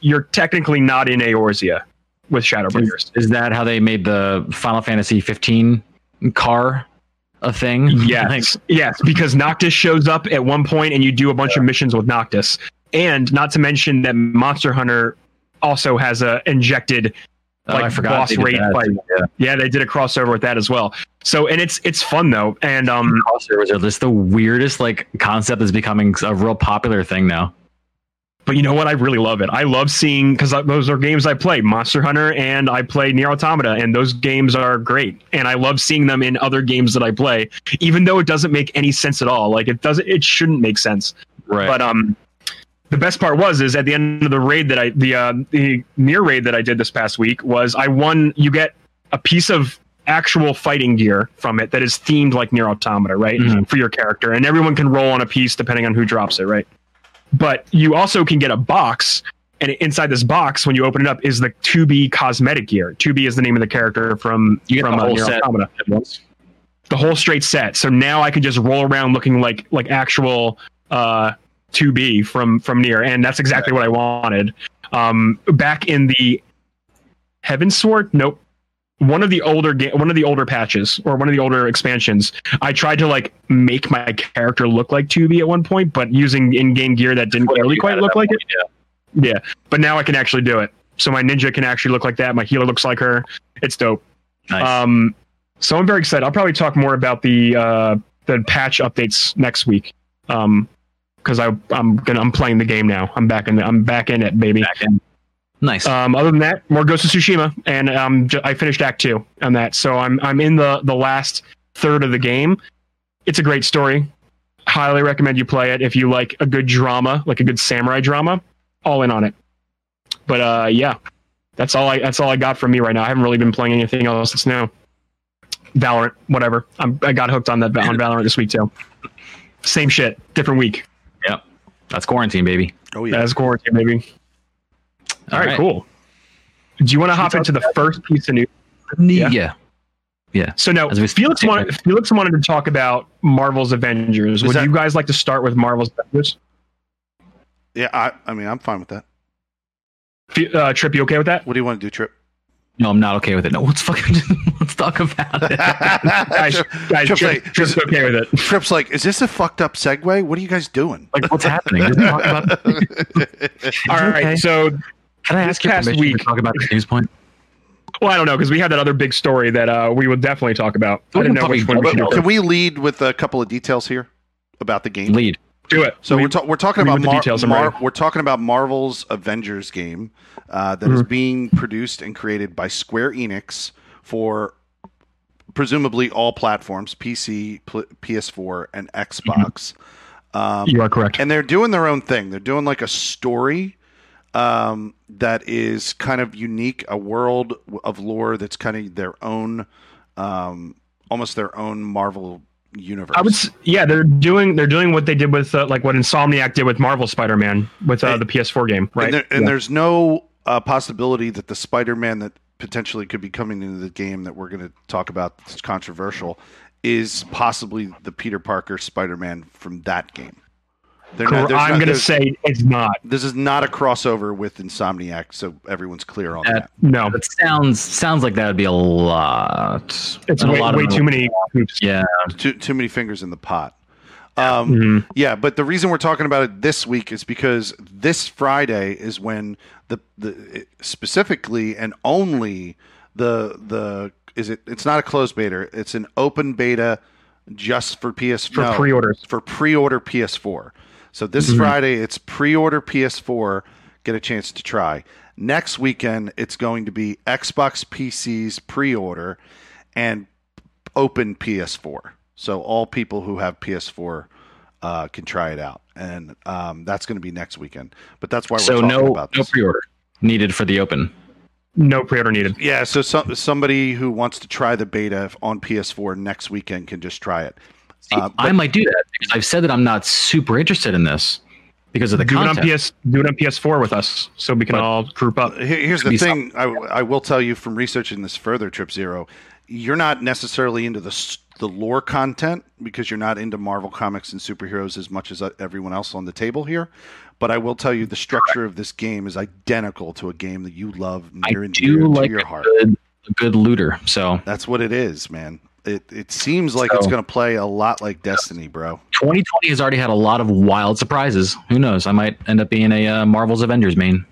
you're technically not in Eorzea with Shadowbringers. Is, is that how they made the Final Fantasy 15 car a thing? Yes, yes, because Noctis shows up at one point, and you do a bunch of missions with Noctis, and not to mention that Monster Hunter also has a injected Oh, like I forgot boss raid fight. Yeah. Yeah, they did a crossover with that as well. So, and it's it's fun though, and um, Crossovers are just the weirdest like concept is becoming a real popular thing now. But you know what? I really love it. I love seeing because those are games I play, Monster Hunter, and I play Nier Automata, and those games are great. And I love seeing them in other games that I play, even though it doesn't make any sense at all. Like it doesn't, it shouldn't make sense. Right. But um, the best part was is at the end of the raid that I the uh, the NieR raid that I did this past week was I won. You get a piece of actual fighting gear from it that is themed like NieR Automata, right, Mhm. for your character, and everyone can roll on a piece depending on who drops it, right. But you also can get a box. And inside this box, when you open it up, is the 2B cosmetic gear. 2B is the name of the character from, You from the uh, whole Nier set. Automata the whole straight set. So now I can just roll around looking like like actual uh 2B from from NieR, and that's exactly what I wanted. Um, back in the Heavensward, nope. One of the older ga- one of the older patches or one of the older expansions, I tried to like make my character look like 2B at one point, but using in-game gear that didn't really quite look like point, it. Yeah, but now I can actually do it. So my ninja can actually look like that. My healer looks like her. It's dope. Nice. Um, so I'm very excited. I'll probably talk more about the uh, the patch updates next week. Um, because I I'm gonna I'm playing the game now. I'm back in the, I'm back in it, baby. Back in. Nice. Um, other than that, more Ghost of Tsushima, and um, j- I finished Act Two on that. So I'm I'm in the the last third of the game. It's a great story. Highly recommend you play it if you like a good drama, like a good samurai drama. All in on it. But uh, yeah, that's all I that's all I got from me right now. I haven't really been playing anything else that's new. Valorant, whatever. I'm, I got hooked on that on Valorant this week too. Same shit, different week. Yep, that's quarantine, baby. Oh yeah. That's quarantine, baby. All right, right. cool. Do you want to hop into the first piece of news? Yeah. Yeah. So now As we- Felix wanted Felix wanted to talk about Marvel's Avengers. Is Would that- you guys like to start with Marvel's Avengers? Yeah, I, I mean, I'm fine with that. Uh, Trip, you okay with that? What do you want to do, Trip? No, I'm not okay with it. No, let's fucking let's talk about it. Guys, Trip- guys, Trip's Trip, like, Trip's okay with it. Trip's like, is this a fucked up segue? What are you guys doing? Like, what's happening? Talk about. All right. Okay. So, Can I This ask your past permission week- to talk about this news point? well, I don't know because we had that other big story that uh, we would definitely talk about. I didn't can know which one we should do. Can we lead with a couple of details here about the game? Lead. do it. So We- we, are ta- we're talking about the Mar- details, Mar- we're talking about Marvel's Avengers game uh, that is Mhm. being produced and created by Square Enix for presumably all platforms: PC, pl- PS4, and Xbox. Um, you are correct. and they're doing their own thing. They're doing like a story um, that is kind of unique, a world of lore that's kind of their own, um, almost their own Marvel universe. I would, yeah, they're doing they're doing what they did with uh, like what Insomniac did with Marvel Spider-Man with uh, the PS4 game, right? And, there, and Yeah. there's no uh, possibility that the Spider-Man that potentially could be coming into the game that we're going to talk about that's controversial is possibly the Peter Parker Spider-Man from that game. They're Cor- not, there's I'm gonna say it's not. this is not a crossover with Insomniac, so everyone's clear on That- that. No, It sounds sounds like that would be a lot. it's And a way, lot of way too many hoops. Yeah, Too too many fingers in the pot. Um, Mhm. Yeah, but the reason we're talking about it this week is because this Friday is when the the specifically and only the the is it it's not a closed beta, it's an open beta just for PS For no, pre-orders. for pre-order PS4. So this Mm-hmm. Friday it's pre-order PS4, get a chance to try. Next weekend it's going to be Xbox PC's pre-order and open PS4. So all people who have PS4 uh, can try it out, and um, that's going to be next weekend. But that's why we're so talking no about no this. pre-order needed for the open. No pre-order needed. yeah, so some, somebody who wants to try the beta on PS4 next weekend can just try it. See, Uh, but- I might do that because I've said that I'm not super interested in this because of the do it on content. PS. Do it on PS4 with us, so we can But- all group up. Here's the thing: I, I will tell you from researching this further, Trip Zero, you're not necessarily into the s- the lore content because you're not into Marvel comics and superheroes as much as uh, everyone else on the table here. But I will tell you the structure of this game is identical to a game that you love I near and dear do to your a heart. good, a good looter. So That's what it is, man. It it seems like it's going to play a lot like Destiny, bro. 2020 has already had a lot of wild surprises. Who knows? I might end up being a uh, Marvel's Avengers main.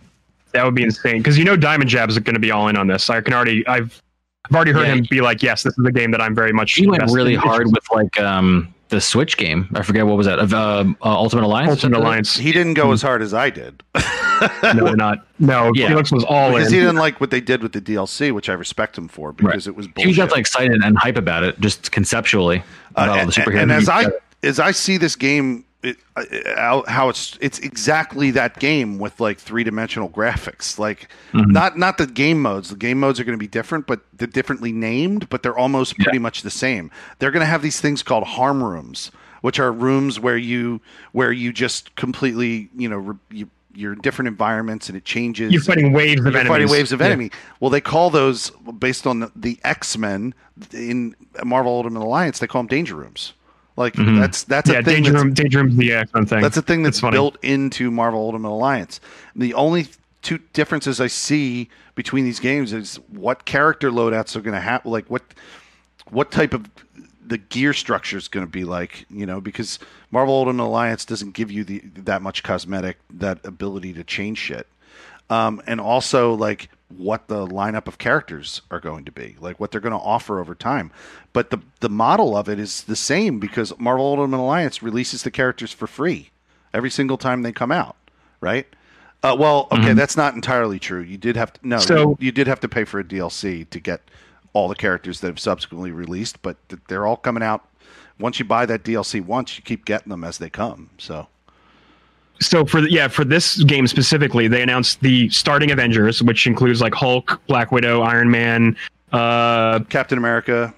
That would be insane because you know Diamond Jab's are going to be all in on this. I can already. I've. I've already heard Yeah. him be like, "Yes, this is a game that I'm very much." He went really hard with like um, the Switch game. I forget what was that. Uh, uh, Ultimate Alliance. Ultimate Alliance. He didn't go as hard as I did No, not. No, Yeah. Felix was all because in. he didn't like what they did with the DLC, which I respect him for because it was He bullshit. got like excited and hype about it, just conceptually Uh, about all and, the superhero. and as I as I see this game, it, how- it's it's exactly that game with like three dimensional graphics. Like Mm-hmm. not not the game modes. The game modes are going to be different, but they're differently named, but they're almost pretty much the same. They're going to have these things called harm rooms, which are rooms where you where you just completely you know re, you, you're in different environments and it changes. You're fighting waves of You're enemies. fighting waves of Yeah. enemy. Well, they call those based on the, the X Men in Marvel Ultimate Alliance. They call them danger rooms. Like that's that's Mm-hmm. Yeah, a thing. Danger That's. Danger the X thing. that's a thing that's built into Marvel Ultimate Alliance. The only two differences I see between these games is what character loadouts are going to have. Like what what type of the gear structure is going to be like. You know, because Marvel Ultimate Alliance doesn't give you the that much cosmetic that ability to change shit um, and also like what the lineup of characters are going to be, like what they're going to offer over time. But the the model of it is the same because Marvel Ultimate Alliance releases the characters for free every single time they come out, right? Uh, well, okay, that's not entirely true. You did have to no, So- you, you did have to pay for a DLC to get all the characters that have subsequently released, but they're all coming out. Once you buy that DLC once, you keep getting them as they come. So so for the, yeah for this game specifically they announced the starting avengers which includes like hulk black widow iron man uh Captain America,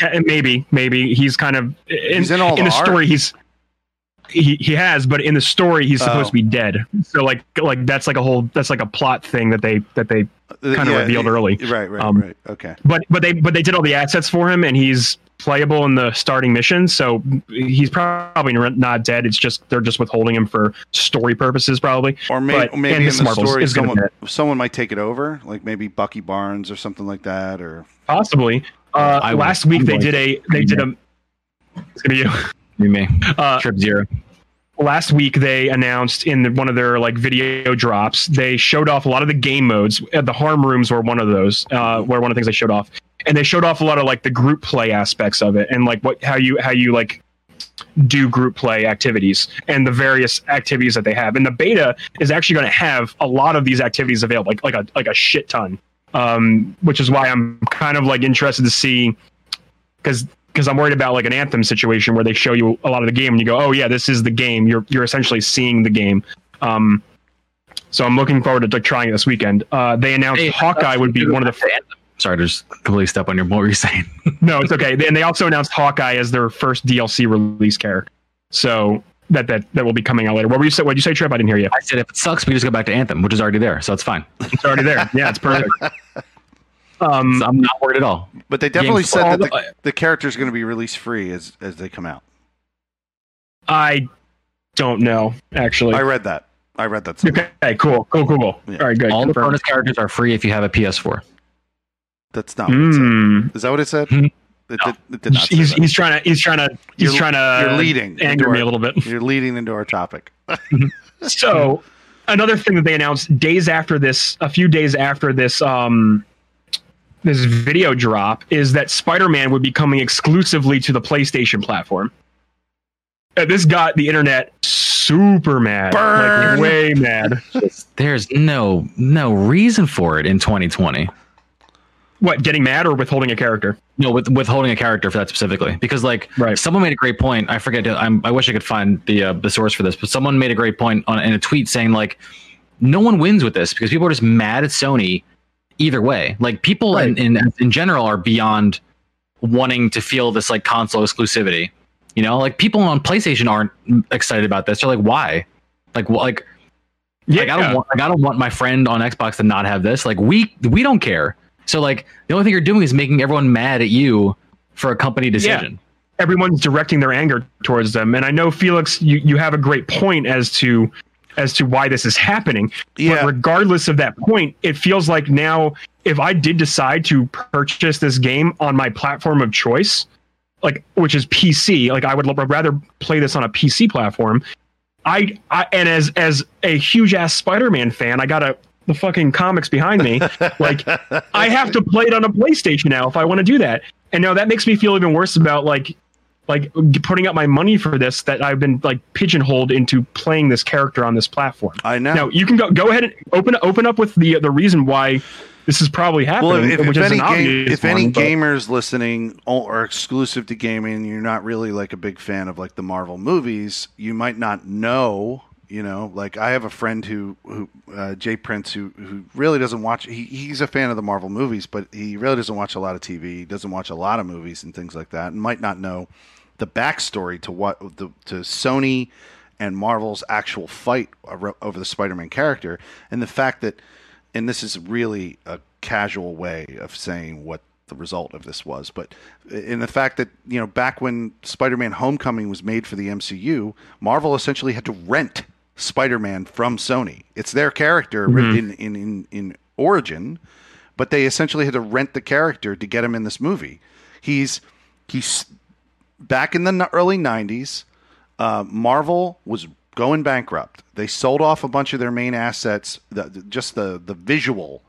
and maybe maybe he's kind of in, He's in all the the story he's he, he has but in the story he's supposed Oh. to be dead so like like that's like a whole that's like a plot thing that they that they Uh, kind of yeah, revealed early Right, right, Um, right. Okay. but but they but they did all the assets for him and he's playable in the starting mission so he's probably not dead it's just they're just withholding him for story purposes probably Or maybe, But- maybe and in the Marvel's story, is gonna someone someone might take it over, like maybe Bucky Barnes or something like that, or Possibly. Uh, I will- last week I'm they going did a they did a. It's gonna be you. You may Uh, trip zero. last week they announced in the, one of their like video drops they showed off a lot of the game modes. Uh, the harm rooms were one of those. Uh, were one of the things they showed off, and they showed off a lot of like the group play aspects of it and like what how you how you like do group play activities and the various activities that they have. And the beta is actually going to have a lot of these activities available, like like a like a shit ton. Um, which is why I'm kind of like interested to see because because I'm worried about like an anthem situation where they show you a lot of the game and you go, oh yeah, this is the game. You're you're essentially seeing the game. Um, so I'm looking forward to like, trying it this weekend. Uh, they announced Hey, Hawkeye would be one of the. Sorry to just completely step on your what were you saying? No, it's okay. And they also announced Hawkeye as their first DLC release character. So that that that will be coming out later. What were you say? What did you say, Trip? I didn't hear you. I said if it sucks, we just go back to Anthem, which is already there, so it's fine. It's already there. Yeah, it's perfect. Um, So I'm not worried at all. but they definitely Games- said that all the, the is going to be released free as as they come out. I don't know actually. I read that. I read that. somewhere. okay, cool, cool, cool, cool. Yeah. All right, good. All the confirmed. bonus characters are free if you have a PS4. That's not. What it said. Mm. Is that what it said? Hmm. It, did, it did not. He's that. he's trying to he's trying to he's You're- trying to you're leading anger into me our- a little bit. You're leading into our topic. So another thing that they announced days after this, a few days after this, um, this video drop is that Spider-Man would be coming exclusively to the PlayStation platform. Uh, this got the internet super mad, Burn! like way mad. There's no no reason for it in 2020. What? Getting mad or withholding a character? No, with withholding a character for that specifically, because like Right. someone made a great point. I forget. I'm, I wish I could find the uh, the source for this, but someone made a great point on in a tweet saying like, no one wins with this because people are just mad at Sony either way. Like people in, in in general are beyond wanting to feel this like console exclusivity. You know, like people on PlayStation aren't excited about this. They're like, why? Like, wh- like Yeah, like I don't want like I don't want my friend on Xbox to not have this. Like we we don't care. So like the only thing you're doing is making everyone mad at you for a company decision. everyone's directing their anger towards them. And I know Felix, you, you have a great point as to as to why this is happening. Yeah. But regardless of that point, it feels like now if I did decide to purchase this game on my platform of choice, like which is PC, like I would l- rather play this on a PC platform. I, I and as as a huge ass Spider-Man fan, I got a the fucking comics behind me. like I have to play it on a PlayStation now if I want to do that. And now that makes me feel even worse about like like putting up my money for this that I've been like pigeonholed into playing this character on this platform. I know. Now you can go go ahead and open open up with the the reason why this is probably happening, well, if, if any an game, if any but- gamers listening are exclusive to gaming, you're not really like a big fan of like the Marvel movies. You might not know. You know, like I have a friend who, who uh, Jay Prince, who who really doesn't watch. He, he's a fan of the Marvel movies, but he really doesn't watch a lot of TV. He doesn't watch a lot of movies and things like that, and might not know the backstory to what the to Sony and Marvel's actual fight over the Spider-Man character, and the fact that, and this is really a casual way of saying what the result of this was, but in the fact that you know back when Spider-Man: Homecoming was made for the MCU, Marvel essentially had to rent Spider-Man from Sony. It's their character in, in in in origin, but they essentially had to rent the character to get him in this movie. He's he's back in the early 90s, uh, Marvel was going bankrupt. They sold off a bunch of their main assets, the- just the the visual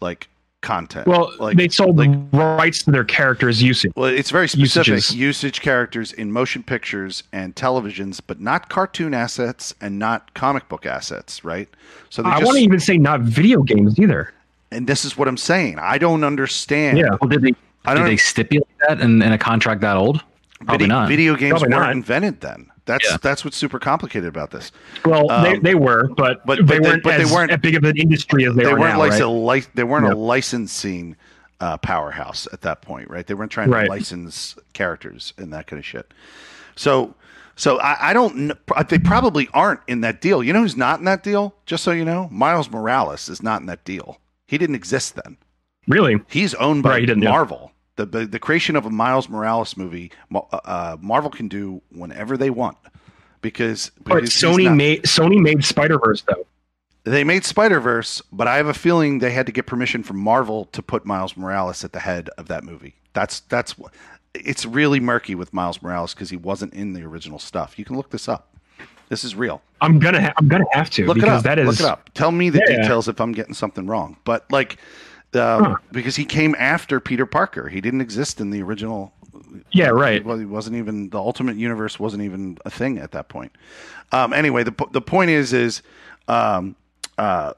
like content. well, like they sold like rights to their characters' usage. well, it's very specific Usages. usage characters in motion pictures and televisions, but not cartoon assets and not comic book assets, right? So they I just, want to even say not video games either. and this is what I'm saying. I don't understand. Yeah. Well, did they I don't- they stipulate that in, in a contract that old? Probably video, not. video games Probably weren't not. invented then. That's Yeah. that's what's super complicated about this. Well, they, Um, they were, but, but- they but they- weren't but they as weren't- as big of an industry as they, they are weren't now, like right? a li- they weren't a licensing uh, powerhouse at that point, right? They weren't trying Right. to license characters and that kind of shit. So, so I, I don't. kn- They probably aren't in that deal. You know who's not in that deal? Just so you know, Miles Morales is not in that deal. He didn't exist then. Really? He's owned by Right, he yeah. Marvel. The, the the creation of a Miles Morales movie, uh, Marvel can do whenever they want because, But because he's Sony not- made Sony made Spider Verse though. they made Spider Verse, but I have a feeling they had to get permission from Marvel to put Miles Morales at the head of that movie. That's that's what it's really murky with Miles Morales because he wasn't in the original stuff. You can look this up. This is real. I'm gonna ha- I'm gonna have to Look it up. that is look it up. Tell me the yeah. details if I'm getting something wrong. But like, um, Huh. because he came after Peter Parker, he didn't exist in the original yeah right. well, he wasn't even the Ultimate Universe wasn't even a thing at that point. Um, anyway, the the point is is um, uh,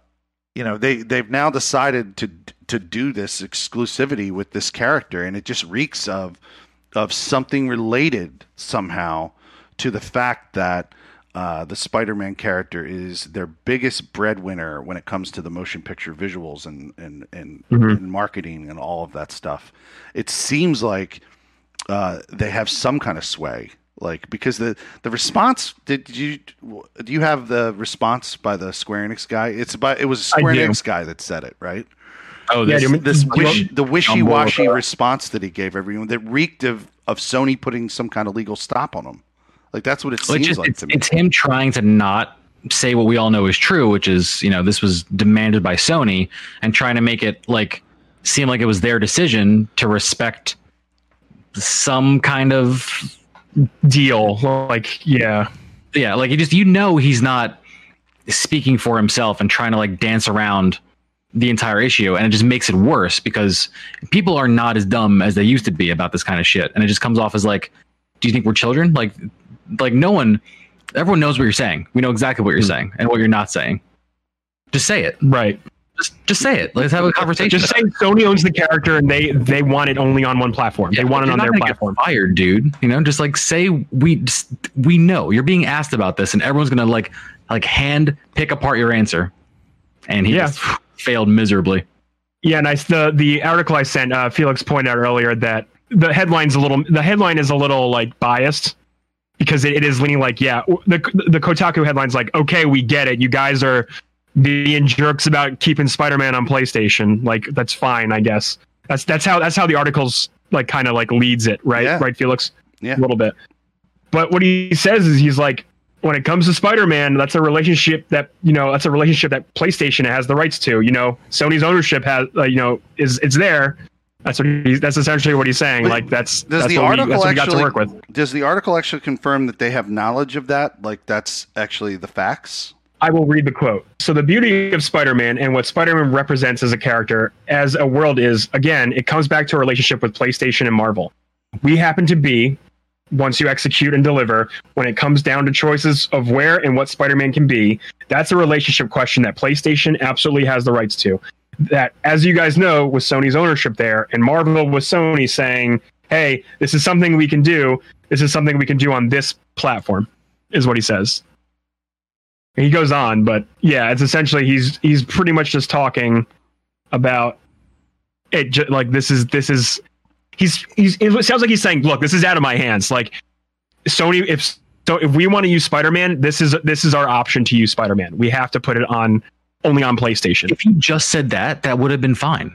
you know they they've now decided to to do this exclusivity with this character, and it just reeks of of something related somehow to the fact that. Uh, the Spider-Man character is their biggest breadwinner when it comes to the motion picture visuals and and and, Mhm. and marketing and all of that stuff. It seems like uh, they have some kind of sway like because the the response did you do you have the response by the square enix guy? It's by it was a I square enix guy that said it right? Oh, Yeah, this, do you- this wish, the wishy-washy response that he gave everyone that reeked of of sony putting some kind of legal stop on him Like that's what it seems just, like it's, to me. it's him trying to not say what we all know is true, which is you know this was demanded by Sony, and trying to make it like seem like it was their decision to respect some kind of Deal. Like, yeah. yeah, like you just you know he's not speaking for himself and trying to like dance around the entire issue, and it just makes it worse because people are not as dumb as they used to be about this kind of shit, and it just comes off as like, do you think we're children? Like, like no one, everyone knows what you're saying. We know exactly what you're Hmm. saying and what you're not saying. Just say it. Right. Just just say it. Let's have a conversation. Just say Sony owns the character and they they want it only on one platform. Yeah, they want it on their platform. Fired, dude. You know, just like say we just, we know you're being asked about this, and everyone's gonna like like hand pick apart your answer, and he Yeah. just failed miserably. Yeah, nice. The the article I sent, uh, Felix pointed out earlier that the headline's a little. The headline is a little like biased because it, it is leaning like, yeah, the the Kotaku headline's like, okay, we get it. You guys are being jerks about keeping Spider-Man on PlayStation. Like that's fine, I guess. That's that's how that's how the article's like kind of like leads it, right? Yeah. Right, Felix. Yeah. a little bit. But what he says is he's like, when it comes to Spider-Man, that's a relationship that you know that's a relationship that PlayStation has the rights to. You know, Sony's ownership has uh, you know is it's there. That's what he's, that's essentially what he's saying. But like that's does that's the what, we, article that's what we got to work with. Does the article actually confirm that they have knowledge of that? Like that's actually the facts? I will read the quote. So the beauty of Spider-Man and what Spider-Man represents as a character, as a world is, again, it comes back to a relationship with PlayStation and Marvel. We happen to be, once you execute and deliver, when it comes down to choices of where and what Spider-Man can be, that's a relationship question that PlayStation absolutely has the rights to. That, as you guys know, with Sony's ownership there, and Marvel with Sony saying, hey, this is something we can do. This is something we can do on this platform, is what he says. He goes on but yeah it's essentially he's he's pretty much just talking about it ju- like this is this is he's he's it sounds like he's saying look this is out of my hands. Like sony if so if we want to use spider-man this is this is our option to use spider-man. We have to put it on only on playstation If you just said that, that would have been fine.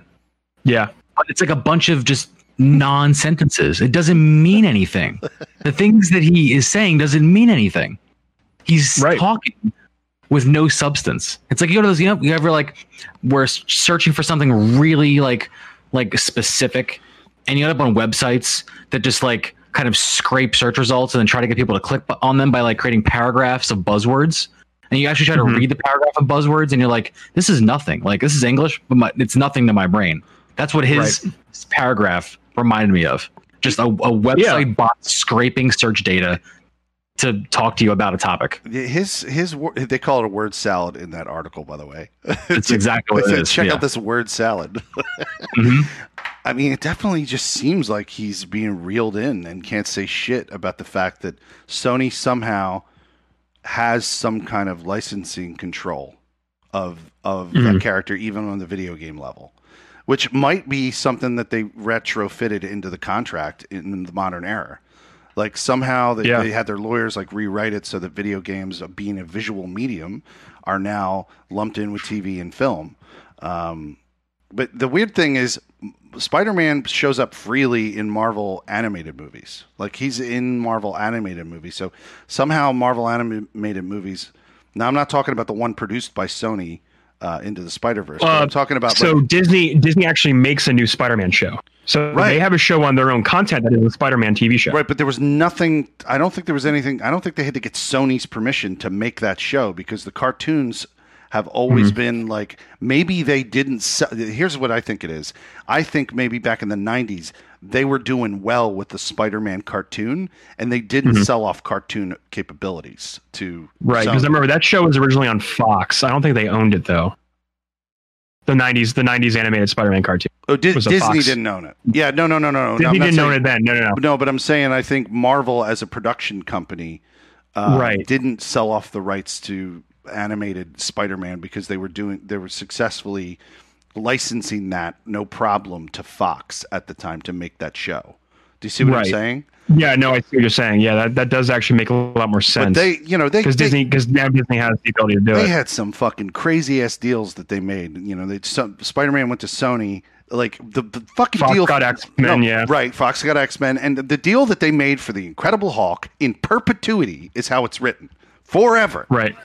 yeah But it's like a bunch of just non sentences. It doesn't mean anything. the things that he is saying doesn't mean anything. He's Right. talking with no substance. It's like you go to those, you know, you ever like we're searching for something really like like specific, and you end up on websites that just like kind of scrape search results and then try to get people to click on them by like creating paragraphs of buzzwords. And you actually try to read the paragraph of buzzwords, and you're like, "This is nothing. Like this is English, but my, it's nothing to my brain." That's what his paragraph reminded me of. Just a, a website bot scraping search data to talk to you about a topic. His his they call it a word salad in that article, by the way. It's exactly what it said, is. Check yeah. out this word salad. Mhm. I mean, it definitely just seems like he's being reeled in and can't say shit about the fact that Sony somehow has some kind of licensing control of of Mhm. that character, even on the video game level, which might be something that they retrofitted into the contract in the modern era. Like somehow they, Yeah. they had their lawyers like rewrite it so that video games, uh, being a visual medium, are now lumped in with TV and film. Um, but the weird thing is, Spider-Man shows up freely in Marvel animated movies. Like he's in Marvel animated movies. So somehow Marvel animated movies. Now I'm not talking about the one produced by Sony uh, into the Spider Verse. Uh, I'm talking about so like, disney disney actually makes a new spider-man show so Right. they have a show on their own content that is a spider-man tv show right, but there was nothing. I don't think there was anything. I don't think they had to get Sony's permission to make that show because the cartoons have always Mm-hmm. been like maybe they didn't sell. Here's what I think it is. I think maybe back in the 90s they were doing well with the Spider-Man cartoon and they didn't sell off cartoon capabilities to Mm-hmm. Right, because I remember that show was originally on Fox. I don't think they owned it though. The '90s, the '90s animated Spider-Man cartoon. Oh, Di- Disney Fox. didn't own it. Yeah, no, no, no, no, no. Disney not didn't own it then. No, no, no. No, but I'm saying I think Marvel as a production company uh, Right. didn't sell off the rights to animated Spider-Man because they were doing they were successfully licensing that no problem to Fox at the time to make that show. Do you see what I'm saying? Yeah, no, I see what you're saying. Yeah, that, that does actually make a lot more But sense. they, you know, they because Disney, because now Disney has the ability to do they it. They had some fucking crazy ass deals that they made. You know, they some, Spider-Man went to Sony like the, the fucking Fox deal. got X-Men, yeah. right. Fox got X Men, and the deal that they made for the Incredible Hulk in perpetuity is how it's written forever. Right.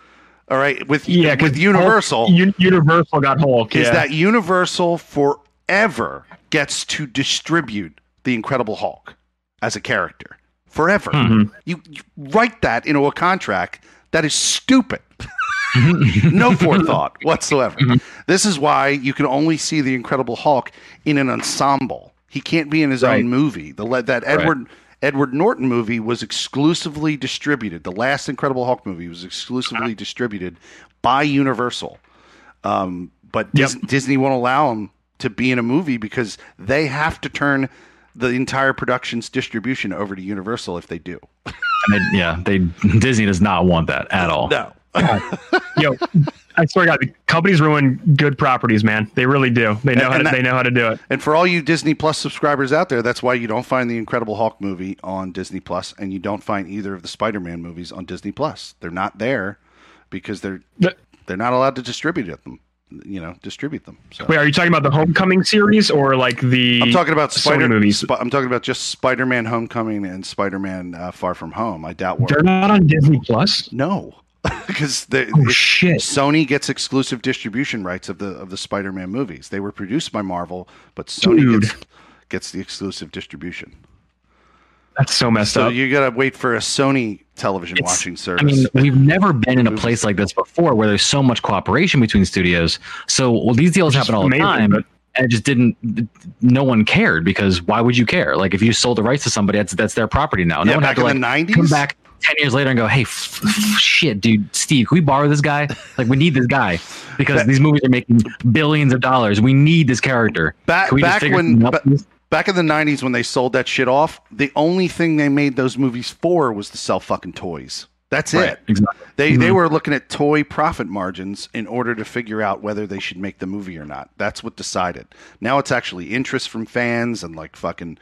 All right, with yeah, with Universal Hulk- Universal got Hulk. is yeah. that Universal forever gets to distribute the Incredible Hulk as a character forever. Mm-hmm. You, you write that into a contract. That is stupid. no forethought whatsoever. This is why you can only see the Incredible Hulk in an ensemble. He can't be in his Right. own movie. The that Edward Edward Norton movie was exclusively distributed. The last Incredible Hulk movie was exclusively distributed by Universal. Um, but Yep. Dis- Disney won't allow him to be in a movie because they have to turn the entire production's distribution over to Universal if they do. And they, yeah, they Disney does not want that at all. No. Yo, I swear to God, the companies ruin good properties, man. They really do. They know And- how to, that- they know how to do it. And for all you Disney Plus subscribers out there, that's why you don't find the Incredible Hulk movie on Disney Plus, and you don't find either of the Spider-Man movies on Disney Plus. They're not there because they're The- they're not allowed to distribute them. You know, distribute them. So. Wait, are you talking about the Homecoming series or like the? I'm talking about Spider movies. Sp- I'm talking about just Spider-Man: Homecoming and Spider-Man: uh, Far From Home. I doubt we're They're not on Disney Plus. no, because Oh shit! Sony gets exclusive distribution rights of the of the Spider-Man movies. They were produced by Marvel, but Sony Dude. gets gets the exclusive distribution. That's so messed So up. you got to wait for a Sony television It's- watching service. I mean, we've never been in a place like this before where there's so much cooperation between studios. So, well, these deals happen all amazing, the time, but- and it just didn't. No one cared because why would you care? Like, if you sold the rights to somebody, that's that's their property now. No Yeah, one back had to in like the come back ten years later and go, "Hey, f- f- shit, dude, Steve, can we borrow this guy? Like, we need this guy because these movies are making billions of dollars. We need this character. back Can we just back when ba- back in the 90s when they sold that shit off, the only thing they made those movies for was to sell fucking toys. That's Right, it. exactly. They Mm-hmm. they were looking at toy profit margins in order to figure out whether they should make the movie or not. That's what decided. Now it's actually interest from fans and like fucking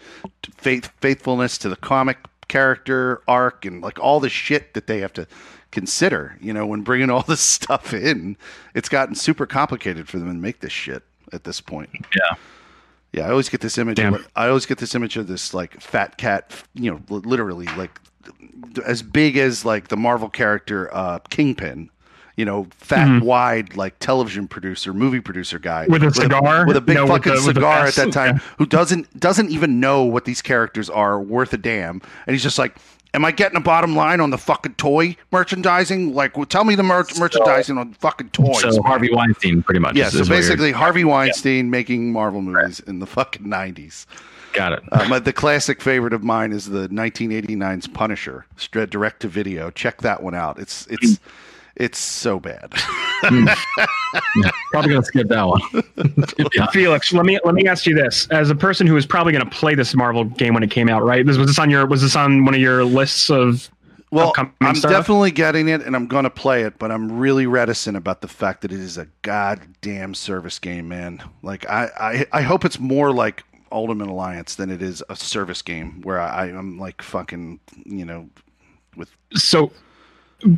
faith faithfulness to the comic character arc and like all the shit that they have to consider. You know, when bringing all this stuff in, it's gotten super complicated for them to make this shit at this point. Yeah. Yeah, I always get this image. Of, I always get this image of this like fat cat, you know, literally like as big as like the Marvel character uh, Kingpin. You know, fat, wide, like television producer, movie producer guy Mm-hmm. With a cigar? with a big No, fucking the- with cigar at that time, Yeah. who doesn't doesn't even know what these characters are worth a damn, and he's just like, "Am I getting a bottom line on the fucking toy merchandising? Like, well, tell me the mer- merchandising on fucking toys." So. Harvey Weinstein, pretty much. Yeah, so basically Harvey Weinstein making Marvel movies in the fucking nineties. got it. My, the classic favorite of mine is the 1989's Punisher, direct to video. Check that one out. It's it's it's so bad. Hmm. Probably gonna skip that one. yeah. Felix, let me let me ask you this: as a person who was probably going to play this Marvel game when it came out, right? This was this on your was this on one of your lists of well, I'm stuff? definitely getting it, and I'm going to play it, but I'm really reticent about the fact that it is a goddamn service game, man. Like I I, I hope it's more like Ultimate Alliance than it is a service game where I, I'm like fucking you know with so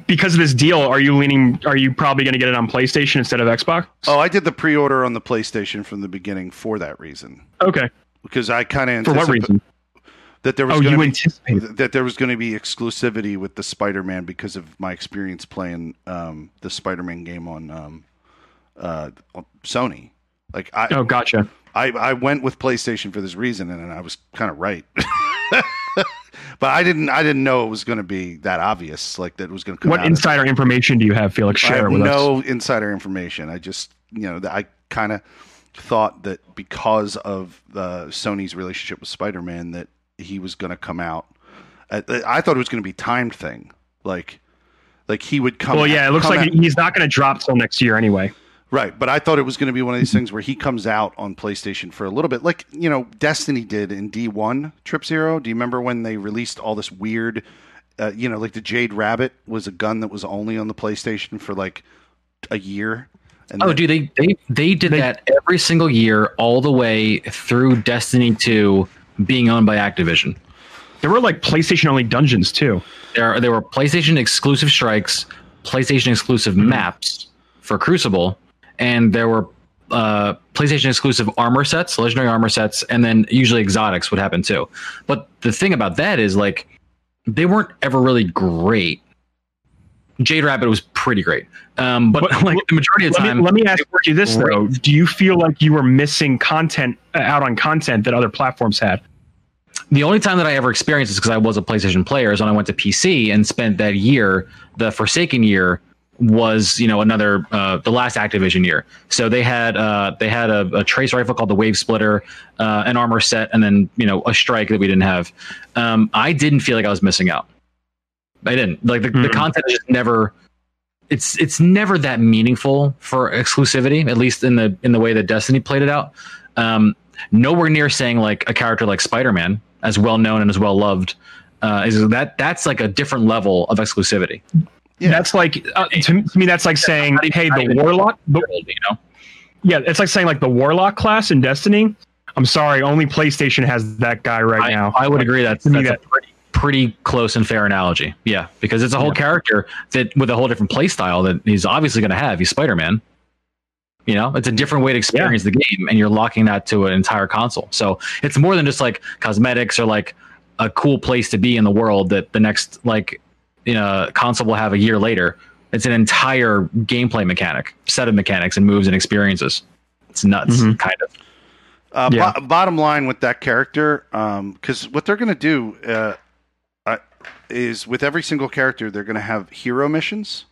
because of this deal, are you leaning? Are you probably going to get it on PlayStation instead of Xbox? Oh, I did the pre-order on the PlayStation from the beginning for that reason. Okay. Because I kind of For what reason? that there was Oh, going you to be that there was going to be exclusivity with the Spider-Man because of my experience playing um, the Spider-Man game on um, uh, on Sony. Like I, Oh, gotcha. I I went with PlayStation for this reason, and I was kind of right. but I didn't I didn't know it was going to be that obvious. Like that it was going to come What insider information do you have, Felix? Share with us. no insider information. I just, you know, I kind of thought that because of uh, Sony's relationship with Spider-Man, that he was going to come out. I, I thought it was going to be timed thing, like, like he would come. Well, yeah, it looks like he's not going to drop till next year anyway. Right. But I thought it was going to be one of these things where he comes out on PlayStation for a little bit, like you know, Destiny did in D one Trip Zero. Do you remember when they released all this weird? Uh, you know, like the Jade Rabbit was a gun that was only on the PlayStation for like a year. And Oh, then- dude, they they they did They- that every single year, all the way through Destiny Two being owned by Activision. There were like PlayStation only dungeons too. There there were PlayStation exclusive strikes, PlayStation exclusive maps for Crucible, and there were uh, PlayStation exclusive armor sets, legendary armor sets, and then usually exotics would happen too. But the thing about that is like they weren't ever really great. Jade Rabbit was pretty great, um, but, But like the majority of the Let time, me, let me ask you this great. though: Do you feel like you were missing content uh, out on content that other platforms had? the only time that I ever experienced this because I was a PlayStation player is when I went to PC and spent that year, the Forsaken year was you know another uh, the last Activision year. So they had uh, they had a, a trace rifle called the Wave Splitter, uh, an armor set, and then you know a strike that we didn't have. Um, I didn't feel like I was missing out. I didn't like the, the Mhm. content is just never. It's it's never that meaningful for exclusivity, at least in the in the way that Destiny played it out. Um, nowhere near saying like a character like Spider-Man, as well known and as well loved, uh, is that that's like a different level of exclusivity. Yeah. That's like uh, to, to me. That's like saying, "Hey, the warlock." The, You know, yeah, it's like saying like the warlock class in Destiny. I'm sorry, only PlayStation has that guy right I, now. I would agree that's, that's a pretty, pretty close and fair analogy. Yeah, because it's a whole Yeah. character that with a whole different play style that he's obviously going to have. He's Spider Man. You know, it's a different way to experience the game, and you're locking that to an entire console. So it's more than just like cosmetics or like a cool place to be in the world that the next like you know, console will have a year later. It's an entire gameplay mechanic, set of mechanics and moves and experiences. It's nuts, Mhm. kind of. Uh, Yeah. bo- bottom line with that character, because what they're going to do uh, uh, is with every single character, they're going to have hero missions.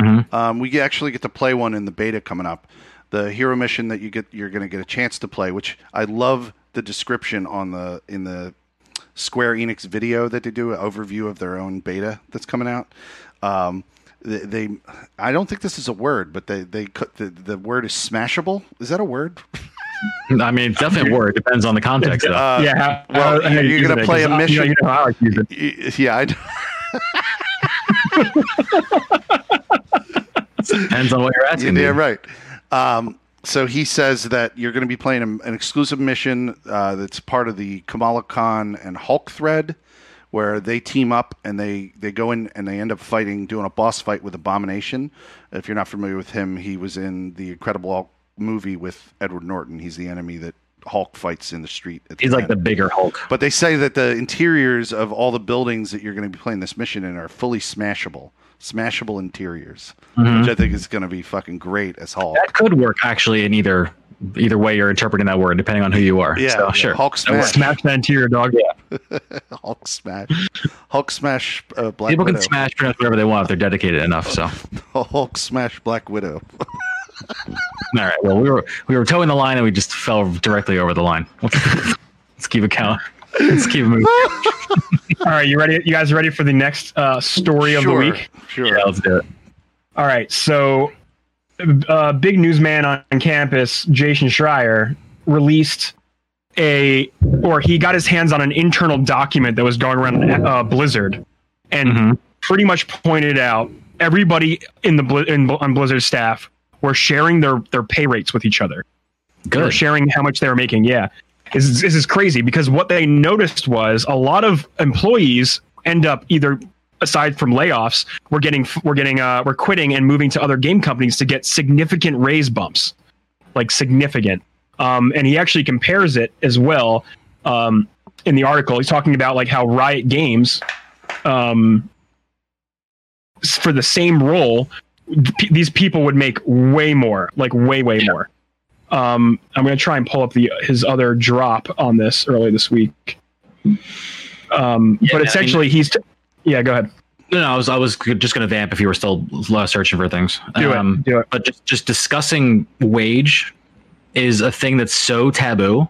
Mhm. Um, we actually get to play one in the beta coming up. The hero mission that you get, you're going to get a chance to play, which I love the description on the in the Square Enix video that they do, an overview of their own beta that's coming out. Um, they, they, I don't think this is a word, but they they cut the the word is smashable. Is that a word? I mean, it's definitely a word. Depends on the context. Though. Uh, yeah, how, well, how- how you're you gonna use it, play a 'cause I- mission- You know, you know how I like to use it. Yeah, I, Depends on what you're asking. yeah, dude. right. Um, so he says that you're going to be playing an exclusive mission uh, that's part of the Kamala Khan and Hulk thread, where they team up and they, they go in and they end up fighting, doing a boss fight with Abomination. If you're not familiar with him, he was in the Incredible Hulk movie with Edward Norton. He's the enemy that Hulk fights in the street. At the He's like the bigger Hulk. But they say that the interiors of all the buildings that you're going to be playing this mission in are fully smashable, smashable interiors, Mhm. which I think is going to be fucking great as Hulk. That could work actually in either either way you're interpreting that word, depending on who you are. Yeah, so, yeah. sure. Hulk smash. Smash that interior, dog. Yeah. Hulk smash, Hulk smash, uh, Black. People Widow. can smash pretty much whatever they want if they're dedicated enough. So, Hulk smash Black Widow. right. Well, we were we were towing the line and we just fell directly over the line. Let's keep it count. Let's keep moving. All right, you ready? You guys ready for the next uh, story of the week? sure. Yeah, let's do it. All right, so uh, big newsman on campus, Jason Schreier, released a, or he got his hands on an internal document that was going around uh, Blizzard, and Mhm. pretty much pointed out everybody in the Bli- in, on Blizzard staff were sharing their their pay rates with each other. They were sharing how much they were making. Yeah, this is, this is crazy because what they noticed was a lot of employees end up either aside from layoffs, we're getting we're getting uh, we're quitting and moving to other game companies to get significant raise bumps, like significant. Um, and he actually compares it as well um, in the article. He's talking about like how Riot Games, um, for the same role, p- these people would make way more, like way way more. Um, I'm going to try and pull up the his other drop on this earlier this week. Um, Yeah, I but mean- essentially, he's t- yeah. Go ahead. No, no, I was I was just going to vamp if you were still searching for things. Do Um, it. Do it. But just just discussing wage is a thing that's so taboo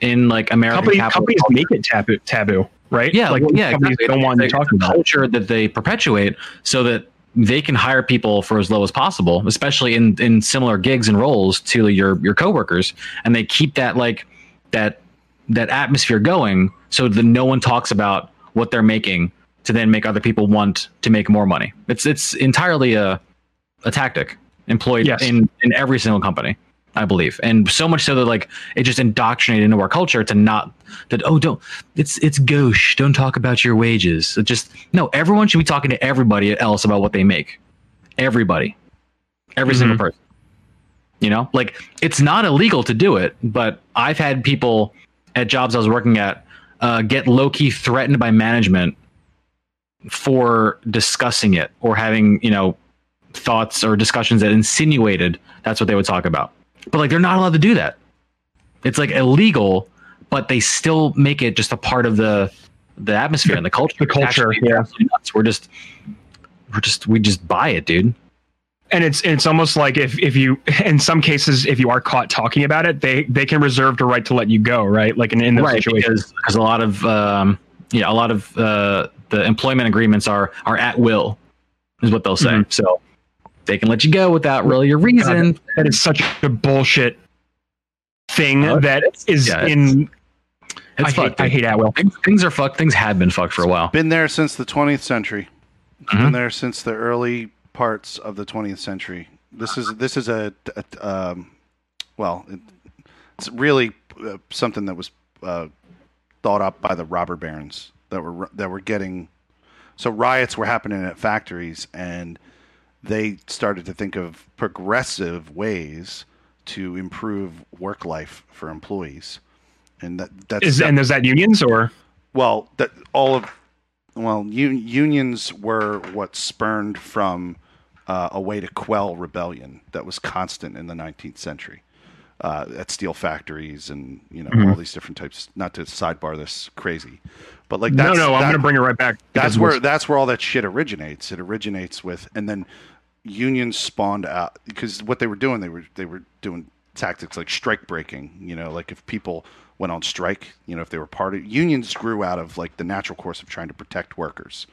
in like American Companies, capital companies culture. make it taboo. Taboo, right? Yeah, like well, yeah, companies exactly. don't want you It's a- talking it's a about. culture that they perpetuate so that they can hire people for as low as possible, especially in in similar gigs and roles to your your coworkers, and they keep that like that that atmosphere going so that no one talks about what they're making to then make other people want to make more money. It's it's entirely a a tactic employed Yes. in in every single company. I believe, and so much so that like it just indoctrinated into our culture to not that oh don't it's it's gauche. Don't talk about your wages. It just no everyone should be talking to everybody else about what they make. Everybody. Every Mhm. single person. You know, like it's not illegal to do it, but I've had people at jobs I was working at uh, get low key threatened by management for discussing it or having you know thoughts or discussions that insinuated that's what they would talk about. But like they're not allowed to do that. It's like illegal, but they still make it just a part of the the atmosphere and the culture. The culture, Actually, yeah. nuts. We're just we're just we just buy it, dude. and it's it's almost like if if you in some cases if you are caught talking about it they they can reserve the right to let you go right like in, in those right situations because a lot of um yeah a lot of uh the employment agreements are are at will is what they'll say Mhm. so they can let you go without really a reason that is such a bullshit thing Oh, that is yeah, it's- in I hate, fucked I hate at-will things, things are fucked things have been fucked for a while Been there since the 20th century. Mhm. Been there since the early parts of the 20th century. This is this is a, a um, well, it, it's really uh, something that was uh, thought up by the robber barons that were that were getting. So riots were happening at factories, and they started to think of progressive ways to improve work life for employees, and that that's is and is that unions or well, that all of well, un- unions were what spurned from uh, a way to quell rebellion that was constant in the 19th century uh, at steel factories and you know Mhm. all these different types. Not to sidebar this crazy, but like no that's, no I'm that- gonna bring it right back that's where that's where all that shit originates. It originates with, and then unions spawned out because what they were doing, they were they were doing tactics like strike breaking. You know, like if people went on strike, you know, if they were part of unions grew out of like the natural course of trying to protect workers,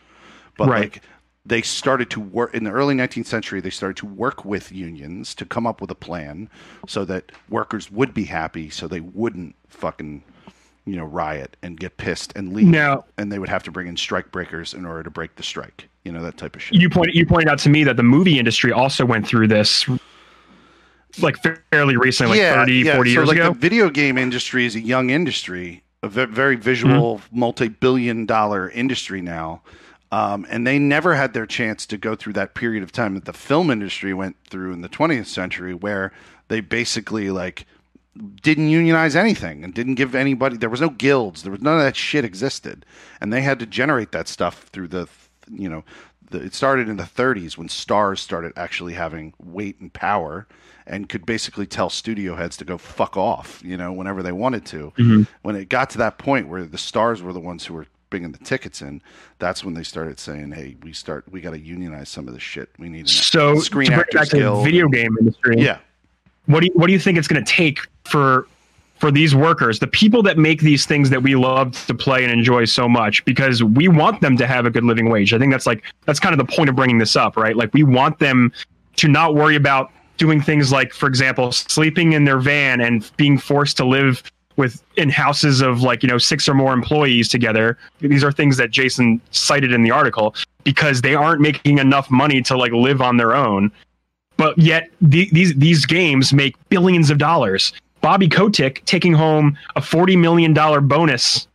but Right. like they started to work in the early 19th century. They started to work with unions to come up with a plan so that workers would be happy, so they wouldn't fucking you know riot and get pissed and leave. Now- and they would have to bring in strike breakers in order to break the strike you know that type of shit. You point you pointed out to me that the movie industry also went through this like fairly recently like 30 40 so years like ago? the video game industry is a young industry a very visual Mm-hmm. multi-billion dollar industry now. Um, and they never had their chance to go through that period of time that the film industry went through in the 20th century where they basically like didn't unionize anything and didn't give anybody there was no guilds there was none of that shit existed. And they had to generate that stuff through the you know the, it started in the 30s when stars started actually having weight and power and could basically tell studio heads to go fuck off you know whenever they wanted to. Mhm. when it got to that point where the stars were the ones who were bringing the tickets in that's when they started saying hey we start we got to unionize some of this shit. We need so Screen to back to the video game industry yeah. what do you, what do you think it's going to take for for these workers, the people that make these things that we love to play and enjoy so much, because we want them to have a good living wage. I think that's like that's kind of the point of bringing this up, right? Like we want them to not worry about doing things like, for example, sleeping in their van and being forced to live with in houses of like you know six or more employees together. These are things that Jason cited in the article because they aren't making enough money to like live on their own but yet the, these these games make billions of dollars. Bobby Kotick taking home a forty million dollar bonus,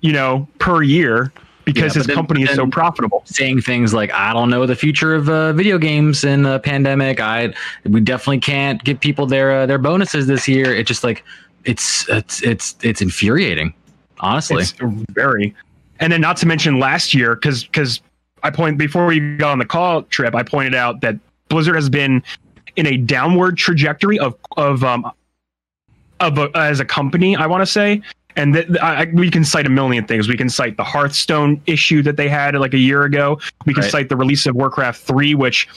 you know, per year because Yeah, his then- company is so profitable. saying things like i don't know the future of uh, video games in the pandemic. I we definitely can't give people their uh, their bonuses this year. It just like it's it's it's it's infuriating honestly. It's very, and then not to mention last year because because I point before we got on the call trip, I pointed out that Blizzard has been in a downward trajectory of of um of a, as a company. I want to say. And th- I, I- we can cite a million things. We can cite the Hearthstone issue that they had like a year ago. We can Right. cite the release of Warcraft 3, which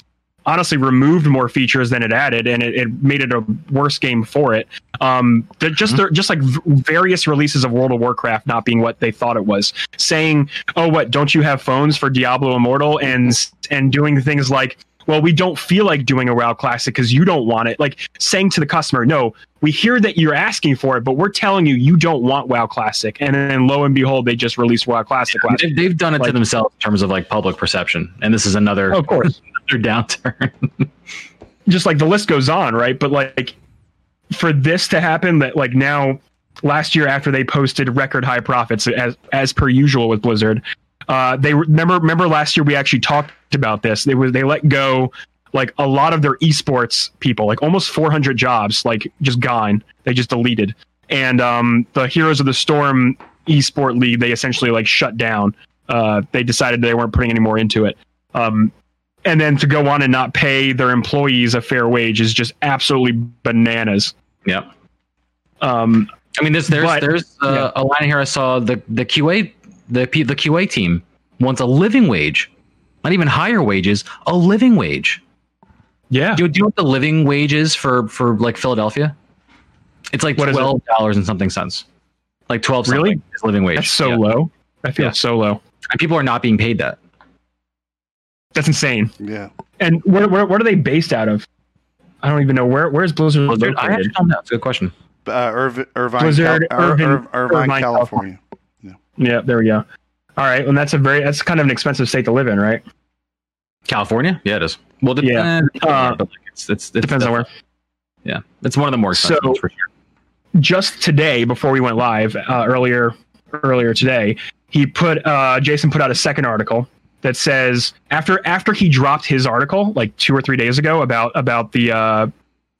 honestly removed more features than it added, and it, it made it a worse game for it. Um, just Mhm. just like v- various releases of World of Warcraft not being what they thought it was, saying, "Oh, what? Don't you have phones for Diablo Immortal?" and and doing things like. Well, we don't feel like doing a WoW Classic because you don't want it. Like saying to the customer, "No, we hear that you're asking for it, but we're telling you you don't want WoW Classic." And then lo and behold, they just released WoW Classic last. they've, they've done it Like- to themselves in terms of like public perception and this is another Of course, another downturn just like the list goes on, right? But like for this to happen, that like now last year after they posted record high profits as as per usual with Blizzard, uh, they remember remember last year we actually talked about this. They were they let go like a lot of their esports people, like almost 400 jobs, like just gone. They just deleted. And um, the Heroes of the Storm esport league, they essentially like shut down. Uh, they decided they weren't putting any more into it. Um, and then to go on and not pay their employees a fair wage is just absolutely bananas. Yep. Um, I mean, there's there's But- there's uh, yeah. a line here. I saw the the QA the P, the QA team wants a living wage, not even higher wages, a living wage. yeah. Do, you- do you know what the living wage is for for like Philadelphia? It's like What is it? twelve dollars and something cents. Like twelve Really? is living wage. That's so Yeah. low. I feel Yeah. so low. And people are not being paid that. That's insane. Yeah. And where, where what are they based out of? I don't even know where where's Blizzard. Well, dude, I located? actually don't know. It's a good question. Uh, Irv- Irvine, Blizzard, Cal- Ir- Irvin- Ir- Irvine, Irvine, California. Yeah, there we go. All right, and that's a very that's kind of an expensive state to live in, right? California? Yeah, it is. Well, dep- Yeah. Uh, it's, it's, it's Depends on where. Yeah, it's one of the more expensive So- sure. Just today, before we went live, uh, earlier earlier today, he put uh, Jason put out a second article that says after after he dropped his article like two or three days ago about about the uh,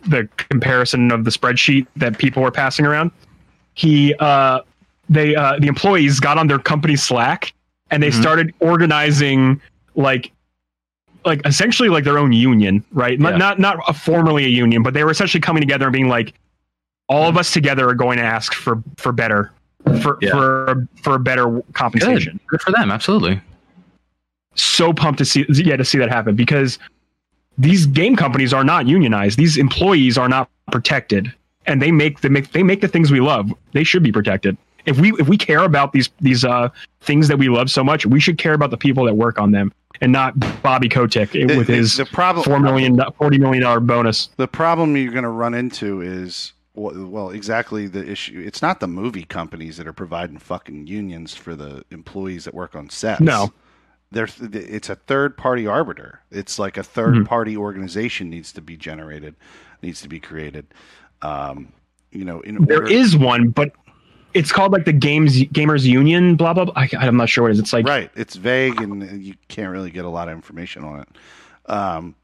the comparison of the spreadsheet that people were passing around, he uh, they uh, the employees got on their company Slack and they Mhm. started organizing like like essentially like their own union, right? Not Yeah. not not a formally a union, but they were essentially coming together and being like, all of us together are going to ask for for better for Yeah. for for better compensation. Good. Good for them. Absolutely. So pumped to see yeah to see that happen because these game companies are not unionized. These employees are not protected, and they make the make they make the things we love. They should be protected. If we if we care about these these uh things that we love so much, we should care about the people that work on them and not Bobby Kotick The- with the- his the problem four million forty million dollar bonus. The problem you're going to run into is well, well, exactly the issue. It's not the movie companies that are providing fucking unions for the employees that work on sets. No. There's, it's a third party arbiter. It's like a 3rd Mhm. party organization needs to be generated, needs to be created. Um, you know, in There order, is one, but it's called like the games gamers union. Blah blah. blah. I, I'm not sure what it is. It's like right. It's vague and you can't really get a lot of information on it. Um,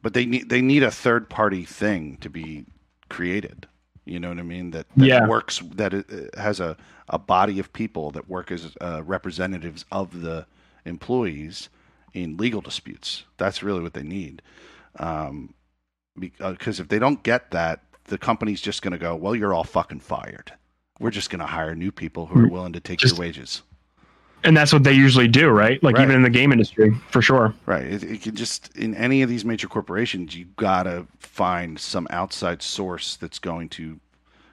but they need they need a third party thing to be created. You know what I mean? That, that Yeah. works that it it has a, a body of people that work as uh, representatives of the employees in legal disputes. That's really what they need. Um, because if they don't get that, the company's just going to go, well, you're all fucking fired. We're just going to hire new people who are willing to take Just- your wages. and that's what they usually do, right? Like Right. even in the game industry, for sure. Right. It, it can just in any of these major corporations, you gotta find some outside source that's going to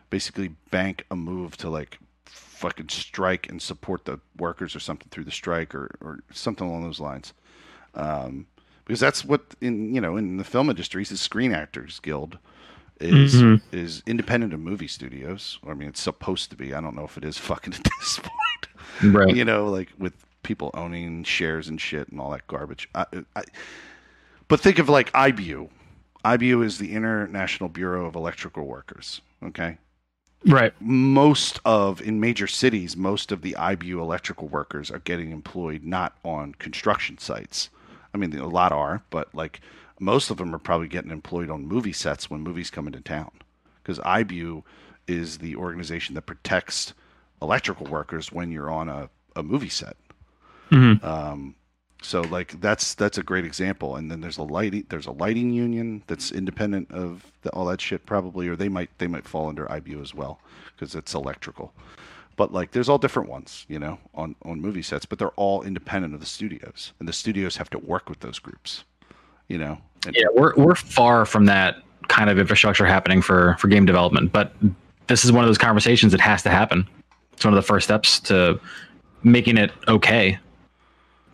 basically bank a move to like fucking strike and support the workers or something through the strike or, or something along those lines. Um, because that's what in you know in the film industry, the Screen Actors Guild is Mhm. is independent of movie studios. I mean, it's supposed to be. I don't know if it is fucking at this point Right. you know, like with people owning shares and shit and all that garbage. I, I, but think of like IBU. IBU is the International Bureau of Electrical Workers. Okay, Right. most of in major cities, most of the IBU electrical workers are getting employed not on construction sites. I mean, a lot are, but like most of them are probably getting employed on movie sets when movies come into town, because IBU is the organization that protects electrical workers when you're on a, a movie set. Mhm. Um, so like that's that's a great example. And then there's a lighting there's a lighting union that's independent of the, all that shit probably, or they might they might fall under IBU as well because it's electrical. But like there's all different ones, you know, on on movie sets, but they're all independent of the studios, and the studios have to work with those groups, you know. Yeah, we're we're far from that kind of infrastructure happening for for game development, but this is one of those conversations that has to happen. It's one of the first steps to making it okay.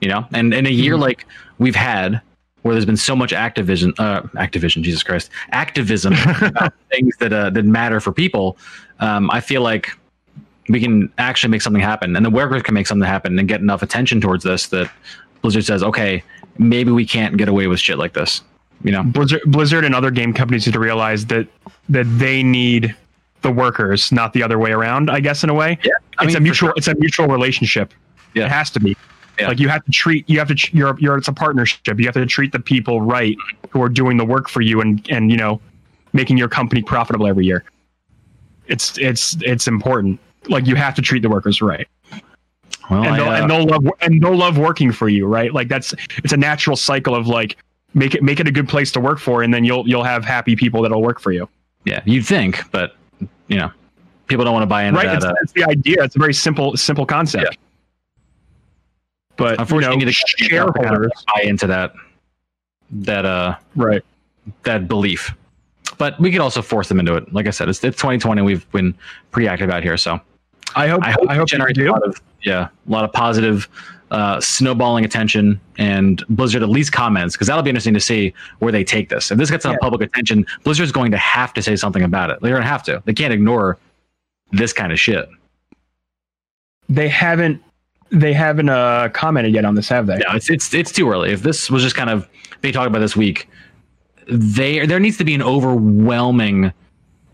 You know, and in a year like we've had, where there's been so much activism, uh, activism, Jesus Christ, activism about things that uh, that matter for people, um, I feel like we can actually make something happen, and the workers can make something happen and get enough attention towards this that Blizzard says, okay, maybe we can't get away with shit like this. You know, Blizzard, Blizzard and other game companies need to realize that that they need the workers, not the other way around. I guess in a way, Yeah, I it's mean, a mutual sure. it's a mutual relationship. Yeah. It has to be. Yeah. Like you have to treat you have to you're you're it's a partnership. You have to treat the people right who are doing the work for you and and you know making your company profitable every year. It's it's it's important. Like you have to treat the workers right, Well, and I, they'll, uh, and they'll love and they'll love working for you, right? Like that's it's a natural cycle of like make it make it a good place to work for, and then you'll you'll have happy people that'll work for you. yeah, you'd think, but you know, people don't want to buy into right that. it's, uh, it's the idea it's a very simple simple concept but you know, unfortunately, have to shareholders buy into that that uh right that belief. But we could also force them into it. Like I said, it's, it's 2020. We've been pretty active out here, so i hope I i hope, hope, you generates a lot of yeah, a lot of positive uh, snowballing attention, and Blizzard at least comments because that'll be interesting to see where they take this. If this gets enough Yeah. public attention, Blizzard's going to have to say something about it. They're going to have to. They can't ignore this kind of shit. they haven't they haven't uh commented yet on this have they No, it's it's it's too early. If this was just kind of they talk about this week, they there needs to be an overwhelming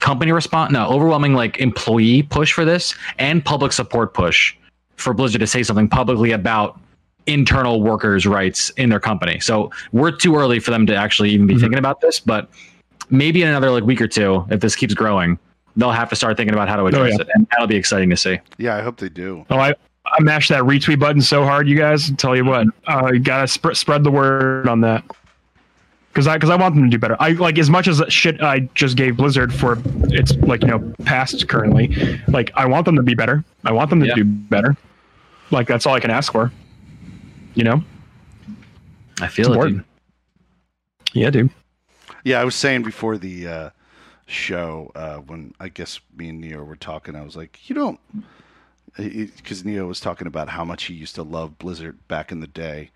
company response, no, overwhelming like employee push for this and public support push for Blizzard to say something publicly about internal workers' rights in their company. So we're too early for them to actually even be Mhm. thinking about this, but maybe in another like week or two, if this keeps growing, they'll have to start thinking about how to address yeah. it, and that'll be exciting to see. Yeah, I hope they do. oh i i mashed that retweet button so hard you guys tell you what uh you gotta sp- spread the word on that because i because i want them to do better i like as much as shit i just gave blizzard for it's like you know past currently like i want them to be better i want them to Yeah. do better like that's all i can ask for you know I feel it. important. dude. yeah dude Yeah, I was saying before the uh, show uh, when I guess me and Neo were talking, I was like, you don't, because Neo was talking about how much he used to love Blizzard back in the day.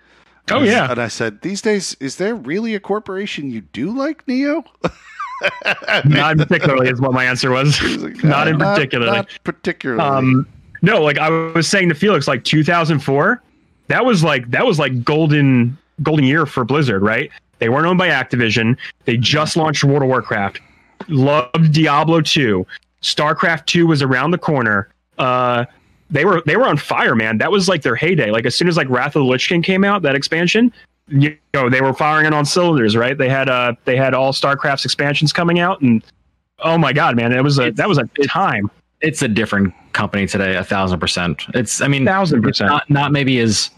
Oh yeah and I said, these days, is there really a corporation you do like, Neo? not particularly is what my answer was like, not in "Uh, particular Not, particularly. Um, no, like I was saying to Felix, like 2004, that was like that was like golden golden year for Blizzard, right? They weren't owned by Activision. They just launched World of Warcraft. Loved Diablo 2. StarCraft 2 was around the corner. Uh, they were they were on fire, man. That was like their heyday. Like as soon as like Wrath of the Lich King came out, that expansion, you know, they were firing it on cylinders, right? They had uh they had all StarCraft's expansions coming out, and oh my god, man, it was a that was a time. it's a different company today, a thousand percent. It's, I mean, Thousand percent. not not maybe as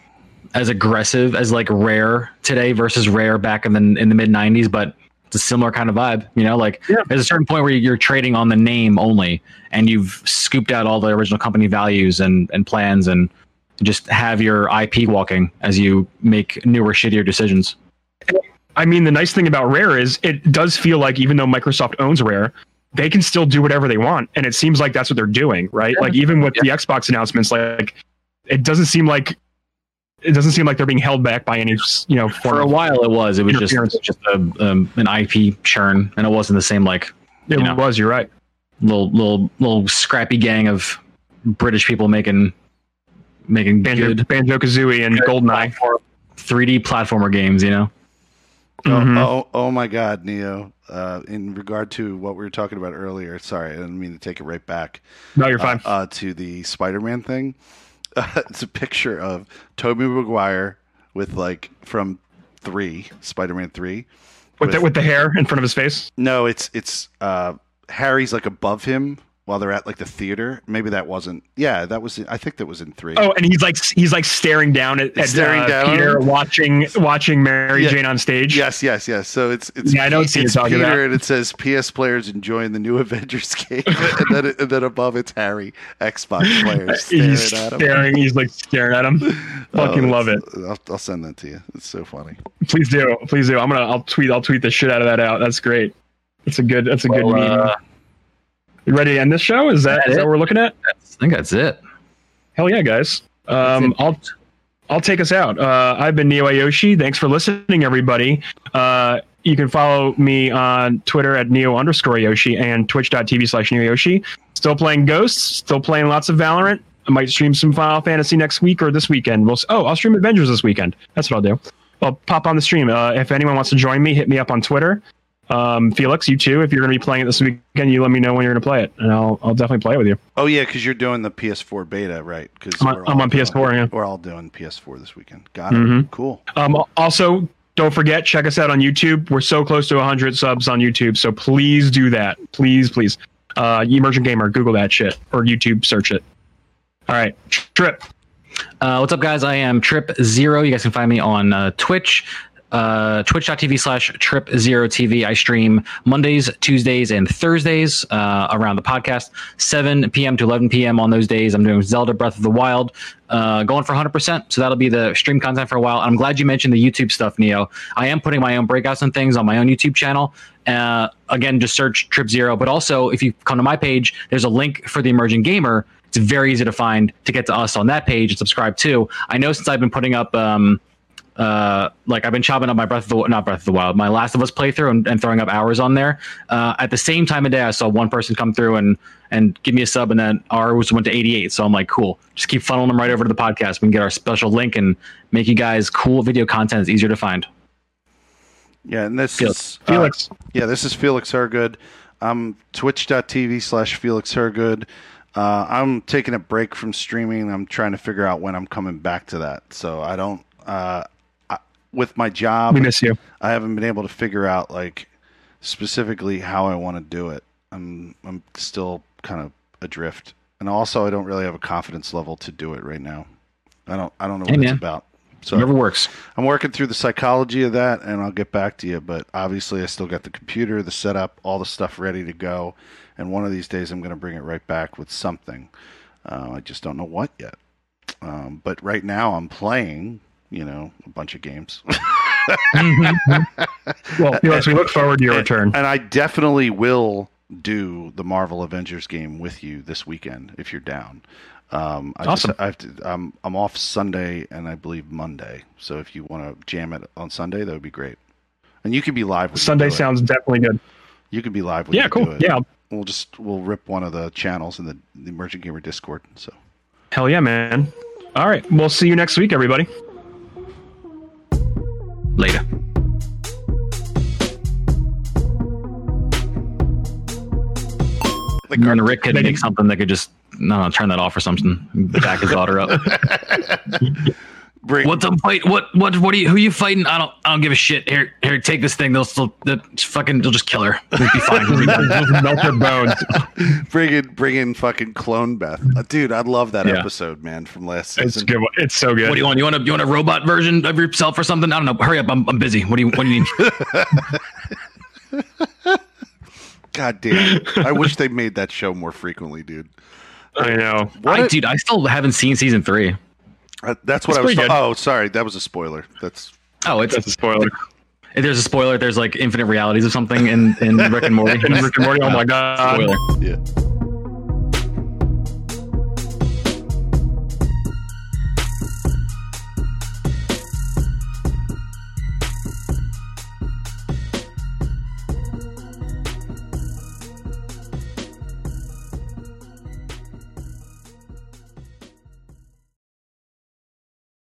as aggressive as like Rare today versus Rare back in the in the mid '90s, but it's a similar kind of vibe. You know, like Yeah. there's a certain point where you're trading on the name only, and you've scooped out all the original company values and and plans, and just have your IP walking as you make newer, shittier decisions. I mean, the nice thing about Rare is it does feel like even though Microsoft owns Rare, they can still do whatever they want, and it seems like that's what they're doing, right? Like even with the Xbox announcements, like it doesn't seem like it doesn't seem like they're being held back by any you know For a while, it was it was just just a, um, an IP churn, and it wasn't the same like It you know. was. You're right. little little little scrappy gang of British people making making Banjo good Banjo Kazooie and Goldeneye. 3D platformer games. You know, Mhm. Oh, oh, oh my God, Neo. Uh, in regard to what we were talking about earlier, sorry, I didn't mean to take it right back No, you're fine. uh, uh, to the Spider-Man thing. Uh, it's a picture of Tobey Maguire with like from three Spider-Man three. with the, with the hair in front of his face. No, it's it's uh, Harry's like above him while they're at like the theater. Maybe that wasn't. Yeah, that was. I think that was in three. Oh, and he's like he's like staring down at, at Staring uh, down. Peter, watching watching Mary Yeah. Jane on stage. Yes, yes, yes. So it's it's Yeah, I don't see it's you're talking Peter, about. and it says PS players enjoying the new Avengers game, and then and then above it's Harry Xbox players staring he's at him. staring. He's like staring at him. Fucking Oh, love it. I'll, I'll send that to you. It's so funny. Please do. Please do. I'm gonna. I'll tweet. I'll tweet the shit out of that out. That's great. That's a good. That's a good Well, meme. uh, you ready to end this show? Is that that is that what we're looking at? I think that's it. Hell yeah, guys. Um, I'll I'll take us out. Uh, I've been Neo Ayoshi. Thanks for listening, everybody. Uh, you can follow me on Twitter at Neo underscore Yoshi and twitch.tv slash Neo Yoshi. Still playing Ghosts, still playing lots of Valorant. I might stream some Final Fantasy next week or this weekend. We'll, oh, I'll stream Avengers this weekend. That's what I'll do. I'll pop on the stream. Uh, if anyone wants to join me, hit me up on Twitter. Um, Felix, you too. If you're going to be playing it this weekend, you let me know when you're going to play it, and I'll I'll definitely play it with you. Oh yeah, because you're doing the PS4 beta, right? Because I'm on- I'm on PS4, yeah. We're all doing PS4 this weekend. Got it. Mhm. Cool. Um, also, don't forget, check us out on YouTube. We're so close to 100 subs on YouTube, so please do that. Please, please. Uh, Emergent Gamer, Google that shit or YouTube search it. All right, Trip. Uh, what's up, guys? I am Trip Zero. You guys can find me on uh, Twitch, uh, twitch.tv slash Trip Zero TV. I stream Mondays, Tuesdays, and Thursdays uh, around the podcast, 7 p.m. to 11 p.m. on those days. I'm doing Zelda Breath of the Wild, uh, going for 100%. So that'll be the stream content for a while. I'm glad you mentioned the YouTube stuff, Neo. I am putting my own breakouts and things on my own YouTube channel. Uh, again, just search Trip Zero. But also, if you come to my page, there's a link for the Emerging Gamer. It's very easy to find to get to us on that page and subscribe to. I know since I've been putting up, um, uh, like I've been chopping up my Breath of the not Breath of the Wild, my Last of Us playthrough and, and throwing up hours on there. Uh, at the same time of day, I saw one person come through and and give me a sub, and then ours went to 88. So I'm like, cool. Just keep funneling them right over to the podcast. We can get our special link and make you guys cool video content. It's easier to find. Yeah, and this Felix. is uh, Felix. yeah, this is Felix Hergood. I'm twitch.tv slash Felix Hergood. Uh, I'm taking a break from streaming. I'm trying to figure out when I'm coming back to that. So I don't, uh, I, with my job, We miss you. I haven't been able to figure out like specifically how I want to do it. I'm I'm still kind of adrift, and also I don't really have a confidence level to do it right now. I don't I don't know what Hey, it's about. So Whatever works. I'm working through the psychology of that, and I'll get back to you. But obviously, I still got the computer, the setup, all the stuff ready to go. And one of these days, I'm going to bring it right back with something. Uh, I just don't know what yet. Um, but right now, I'm playing, you know, a bunch of games. Well, Felix, we look forward to your return. and I definitely will do the Marvel Avengers game with you this weekend if you're down. Um, I Awesome. Just, I have to, I'm I'm off Sunday and I believe Monday. So if you want to jam it on Sunday, that would be great. And you can be live. Sunday you do it. sounds definitely good. You can be live. Yeah, cool. Yeah, We'll just we'll rip one of the channels in the, the Emerging Gamer Discord. So hell yeah, man. All right, we'll see you next week, everybody. Later. the And Rick could make something that could just no, no, turn that off or something. Back his daughter up. bring, What's up fight? What what what are you? Who you fighting? I don't I don't give a shit. Here here, take this thing. They'll still they'll fucking they'll just kill her. We'll be fine. We'll. Melt your bones. bring in bring in fucking clone Beth, uh, dude. I love that Yeah. episode, man, from last season. It's season. good. It's so good. What do you want? You want a you want a robot version of yourself or something? I don't know. Hurry up. I'm, I'm busy. What do you what do you need? God damn! I wish they made that show more frequently, dude. I know. What I, a- dude, I still haven't seen season three. Uh, that's what It's I was. pretty good. oh, sorry, that was a spoiler. That's Oh, it's That's a spoiler. if there's a spoiler. There's like infinite realities of something in in Rick and Morty. Rick and Morty. Oh my god. Spoiler. yeah.